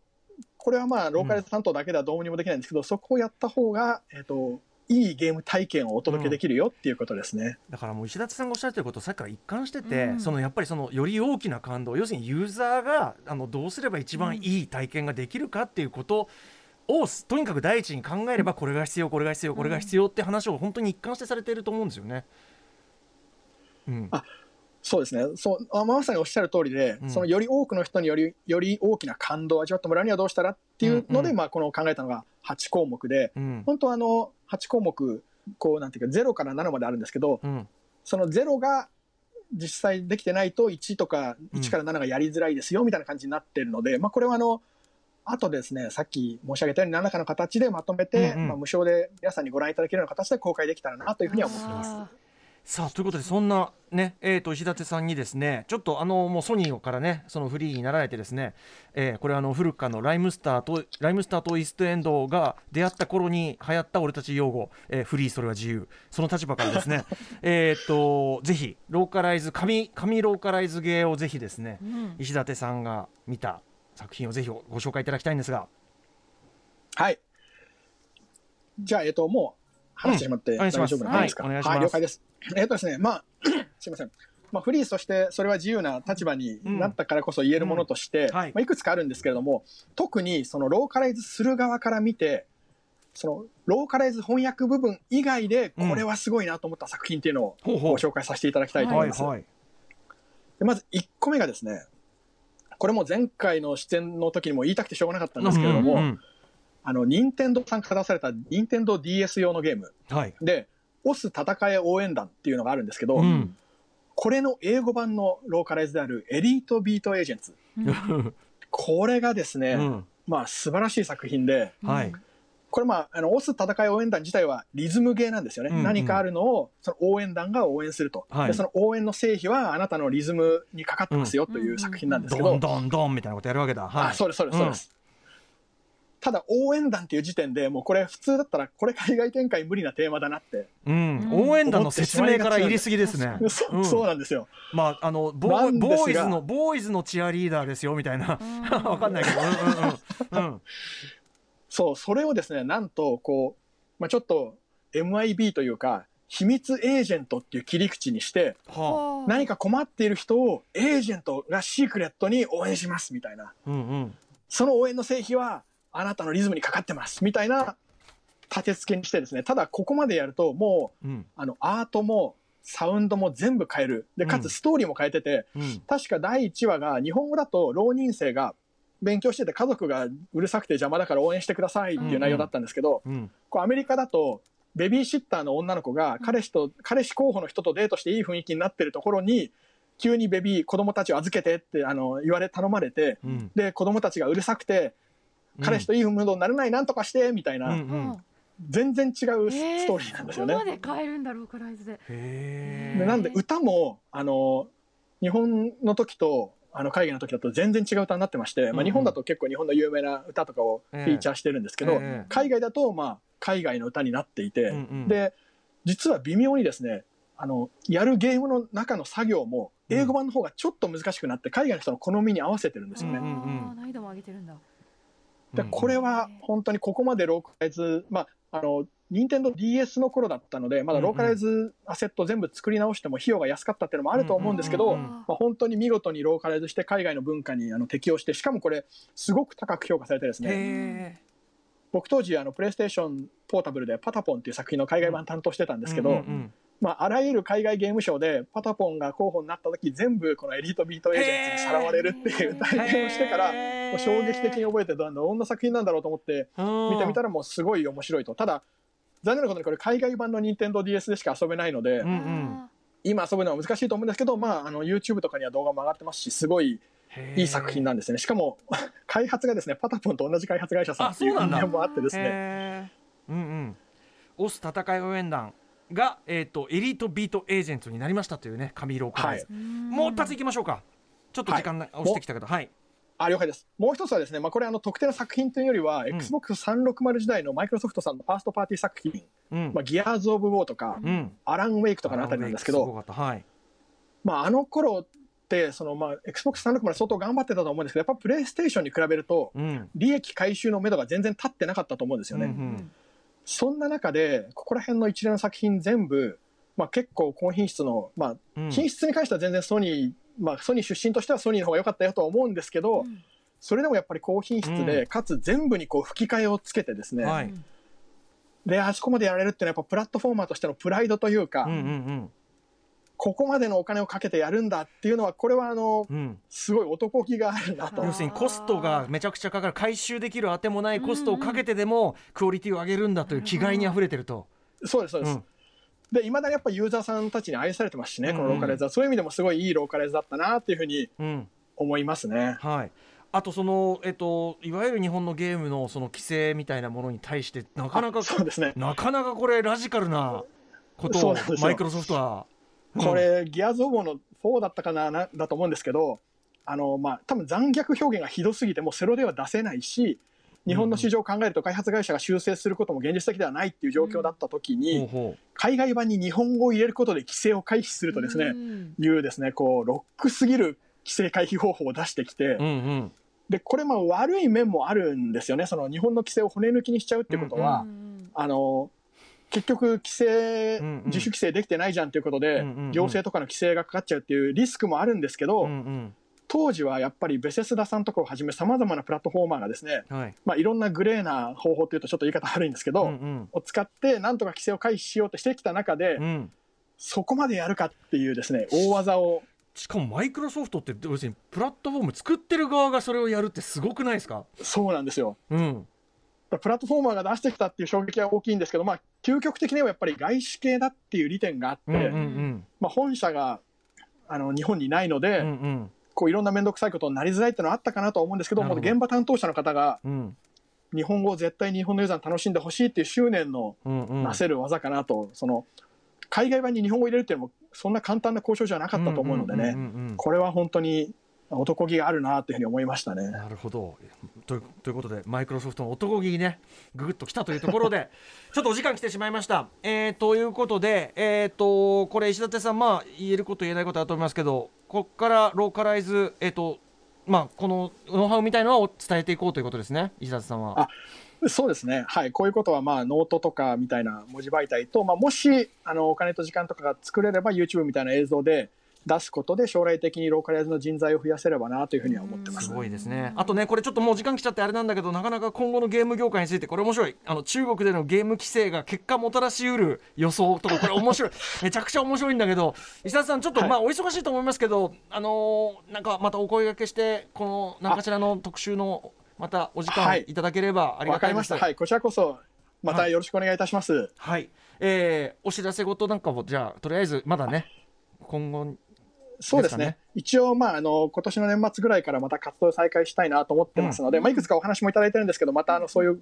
これはまあ、ローカライズ担当だけではどうにもできないんですけど、そこをやった方が、えっ、と、いいゲーム体験をお届けできるよっていうことですね。だからもう石立さんがおっしゃってることをさっきから一貫してて、うん。そのやっぱりそのより大きな感動要するにユーザーがあのどうすれば一番いい体験ができるかっていうことをとにかく第一に考えればこれが必要これが必要これが必要って話を本当に一貫してされていると思うんですよね。うん。あそうですね。そう、あまさにおっしゃる通りで、うん。そのより多くの人により、より大きな感動を味わってもらうにはどうしたらっていうので、うん。うんまあ、この考えたのが8項目で、うん。本当はあの、8項目、こう、なんていうか、0から7まであるんですけど、うん。その0が実際できてないと1とか1から7がやりづらいですよみたいな感じになってるので、まあこれはあの、あとですね、さっき申し上げたように何らかの形でまとめて、うんうん。まあ、無償で皆さんにご覧いただけるような形で公開できたらなというふうには思ってます。あさあということでそんなねえー、と石立さんにですねちょっとあのもうソニーからねそのフリーになられてですね、えーこれあの古くからのライムスターとライムスターとイーストエンドが出会った頃に流行った俺たち用語、えーフリーそれは自由。その立場からですね えっとぜひローカライズ紙紙ローカライズ芸をぜひですねーうん。石立さんが見た作品をぜひご紹介いただきたいんですが。はい。じゃあ、えっ、と、もう話してしまって大丈夫なんですか、はい了解です。えっ、とですね、まあ、すいません。まあ、フリーとしてそれは自由な立場になったからこそ言えるものとして、まあ、いくつかあるんですけれども特にそのローカライズする側から見てそのローカライズ翻訳部分以外でこれはすごいなと思った作品っていうのをご紹介させていただきたいと思ます。はいいはい。でまず1個目がですねこれも前回の出演の時にも言いたくてしょうがなかったんですけれども、あの任天堂さんから出された任天堂 d s 用のゲーム。はい。で「オス戦え応援団」っていうのがあるんですけど、うん。これの英語版のローカライズである「エリートビートエージェンツ」これがですね、うん。まあ素晴らしい作品ではい。これまああのオス戦い応援団自体はリズムゲーなんですよね、うんうん。何かあるのをその応援団が応援すると、はい。でその応援の成否はあなたのリズムにかかってますよという作品なんですけど、ドンドンドンみたいなことやるわけだ。はい。あそうですそうですそうです、ただ応援団っていう時点でもうこれ普通だったらこれ海外展開無理なテーマだなって、うん。応援団の説明から入れすぎですね。そうん。そうなんですよ。まああのボボーイズのボーイズのチアリーダーですよみたいな。わかんないけど。うんうん うん。そうそれをですねなんとこう、まあ、ちょっと MIB というか秘密エージェントっていう切り口にしては何か困っている人をエージェントがシークレットに応援しますみたいな。あうんうん。その応援の成否はあなたのリズムにかかってます。みたいな立て付けにしてですね。ただここまでやるともううん。あのアートもサウンドも全部変える。でかうん。つストーリーも変えてて、うん。確か第1話が日本語だと浪人生が勉強してて家族がうるさくて邪魔だから応援してくださいっていう内容だったんですけど、うん。こうアメリカだとベビーシッターの女の子が彼氏と彼氏候補の人とデートしていい雰囲気になってるところに急にベビー子供たちを預けてってあの言われ頼まれてうん。で子供たちがうるさくて彼氏といいムードになれないなんとかしてみたいな、うんうん。全然違うスえーストーリーなんですよね。そこまで変えるんだローカライズで。でなんで歌もあの日本の時とあの海外の時だと全然違う歌になってまして、まあ、日本だと結構日本の有名な歌とかをフィーチャーしてるんですけど、ええ。海外だとまあ海外の歌になっていて、うんうん。で実は微妙にですねあのやるゲームの中の作業も英語版の方がちょっと難しくなって海外の人の好みに合わせてるんですよね。うんうん。あー難易度も上げてるんだでこれは本当にここまでローカライズ、まあ、あの任天堂 d s の頃だったのでまだローカライズアセット全部作り直しても費用が安かったっていうのもあると思うんですけど、うんうんうん。まあ、本当に見事にローカライズして海外の文化にあの適応してしかもこれすごく高く評価されてですね。へ僕当時あのプレイステーションポータブルでパタポンっていう作品の海外版担当してたんですけど、うんうんまあ、あらゆる海外ゲームショーでパタポンが候補になった時全部このエリートビートエージェンツにさらわれるっていう体験をしてからもう衝撃的に覚えてどんな作品なんだろうと思って見てみたらもうすごい面白いと。ただ残念なことにこれ海外版の任天堂 d s でしか遊べないので、うんうん。今遊ぶのは難しいと思うんですけど、まあ、あの YouTube とかには動画も上がってますしすごいいい作品なんですね。しかも 開発がですねパタポンと同じ開発会社さんっていうあそうなんだ。因縁もあってですね。うんうん。オス戦い応援団が、えー、とエリートビートエージェントになりましたというね神ローカライズ、もう一発いきましょうか。ちょっと時間な押してきたけどはい、あ了解です。もう一つはですね、まあ、これあの特定の作品というよりは、ん。XBOX360 時代のマイクロソフトさんのファーストパーティー作品。うん。まあ、ギアーズ・オブ・ウォーとか、うん。アラン・ウェイクとかのあたりなんですけど、はい。まあ、あの頃ってその、まあ、XBOX360 相当頑張ってたと思うんですけどやっぱプレイステーションに比べるとうん。利益回収の目処が全然立ってなかったと思うんですよね、うんうんそんな中でここら辺の一連の作品全部、まあ、結構高品質の、まあ、うん。品質に関しては全然ソニー、まあ、ソニー出身としてはソニーの方が良かったよとは思うんですけど、うん。それでもやっぱり高品質で、うん。かつ全部にこう吹き替えをつけてですね、はい。であそこまでやられるっていうのはやっぱプラットフォーマーとしてのプライドというか、うんうんここまでのお金をかけてやるんだっていうのはこれはあのうん。うんすごい男気があるなと。要するにコストがめちゃくちゃかかる回収できるあてもないコストをかけてでもクオリティを上げるんだという気概にあふれてると。そうですそうです、うん。でいまだにやっぱユーザーさんたちに愛されてますしね、うんうん。このローカライズはそういう意味でもすごいいいローカライズだったなっていうふうにうん。思いますね。はい、あとその、えっと、いわゆる日本のゲームのその規制みたいなものに対してなかなかあそうですね。なかなかこれラジカルなことをマイクロソフトは。これ、ギアーズ・オブ・ウォーの4だったかななだと思うんですけどあのまあ多分残虐表現がひどすぎてもうセロでは出せないし日本の市場を考えると開発会社が修正することも現実的ではないっていう状況だった時に、海外版に日本語を入れることで規制を回避するとですね、うん。いうですねこうロックすぎる規制回避方法を出してきて、でこれまあ悪い面もあるんですよね。その日本の規制を骨抜きにしちゃうってことは、うん。あの結局規制、うんうん。自主規制できてないじゃんということで、うんうんうん。行政とかの規制がかかっちゃうっていうリスクもあるんですけど、うん当時はやっぱりベセスダさんとかをはじめさまざまなプラットフォーマーがですね、うんはい。まあ、いろんなグレーな方法というとちょっと言い方悪いんですけど、うんうん。を使ってなんとか規制を回避しようとしてきた中で、うん。そこまでやるかっていうですね大技を。しかもマイクロソフトって要するにプラットフォーム作ってる側がそれをやるってすごくないですか？そうなんですよ。うん。プラットフォーマーが出してきたっていう衝撃は大きいんですけど、まあ、究極的にはやっぱり外資系だっていう利点があって、まあ、本社があの日本にないので、うんうん。こういろんな面倒くさいことになりづらいっていうのはあったかなとは思うんですけど、ど。現場担当者の方がうん。日本語を絶対に日本のユーザーに楽しんでほしいっていう執念のなせる技かなと、その海外版に日本語を入れるっていうのもそんな簡単な交渉じゃなかったと思うのでね、これは本当に男気があるなというふうに思いましたね。なるほどというということでマイクロソフトの男気ねぐぐっときたというところで ちょっとお時間来てしまいました。えー、ということで、えー、とこれ石立さんまあ言えること言えないことあると思いますけどここからローカライズ、えーとまあ、このノウハウみたいのは伝えていこうということですね石立さんは。あそうですね、はい、こういうことはまあノートとかみたいな文字媒体と、まあ、もしあのお金と時間とかが作れれば YouTube みたいな映像で出すことで将来的にローカライズの人材を増やせればなというふうには思ってますす。ごいですね。あとね、これちょっともう時間来ちゃってあれなんだけど、なかなか今後のゲーム業界について、これ面白い。あの中国でのゲーム規制が結果もたらしうる予想とか、これ面白い。めちゃくちゃ面白いんだけど、石田さん、ちょっと、はいまあお忙しいと思いますけど、あのーなんかまたお声掛けして、この何かしらの特集のまたお時間はいいただければありがたいです。わかりました。はい、こちらこそまたよろしくお願いいたします。はい。えーお知らせ事なんかもじゃあとりあえずまだね、今後そうですね。ですかね。一応、まあ、あの、今年の年末ぐらいからまた活動を再開したいなと思ってますので、まあ、いくつかお話もいただいてるんですけど、また、あの、そういう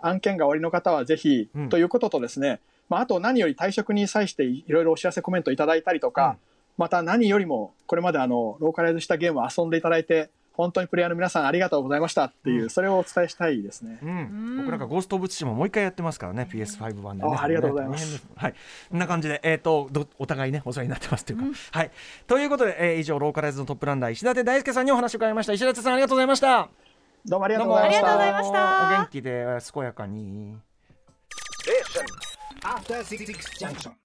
案件がおありの方はぜひ、うん。ということとですね、まあ、あと何より退職に際していろいろお知らせコメントいただいたりとか、うん。また何よりも、これまであの、ローカライズしたゲームを遊んでいただいて、本当にプレイヤーの皆さんありがとうございましたっていう、うんそれをお伝えしたいですね。うん、僕なんかゴースト・オブ・ツシマもう一回やってますからね、PS5 版でね。あありがとうございますはい、こんな感じで、えっ、とど、お互いね、お世話になってますというか。はい。ということで、えー以上、ローカライズのトップランナー、石立大輔さんにお話を伺いました。石立さん、ありがとうございました。どうもありがとうございました。どうもありがとうございましたお元気で、健やかに。After Six Junction.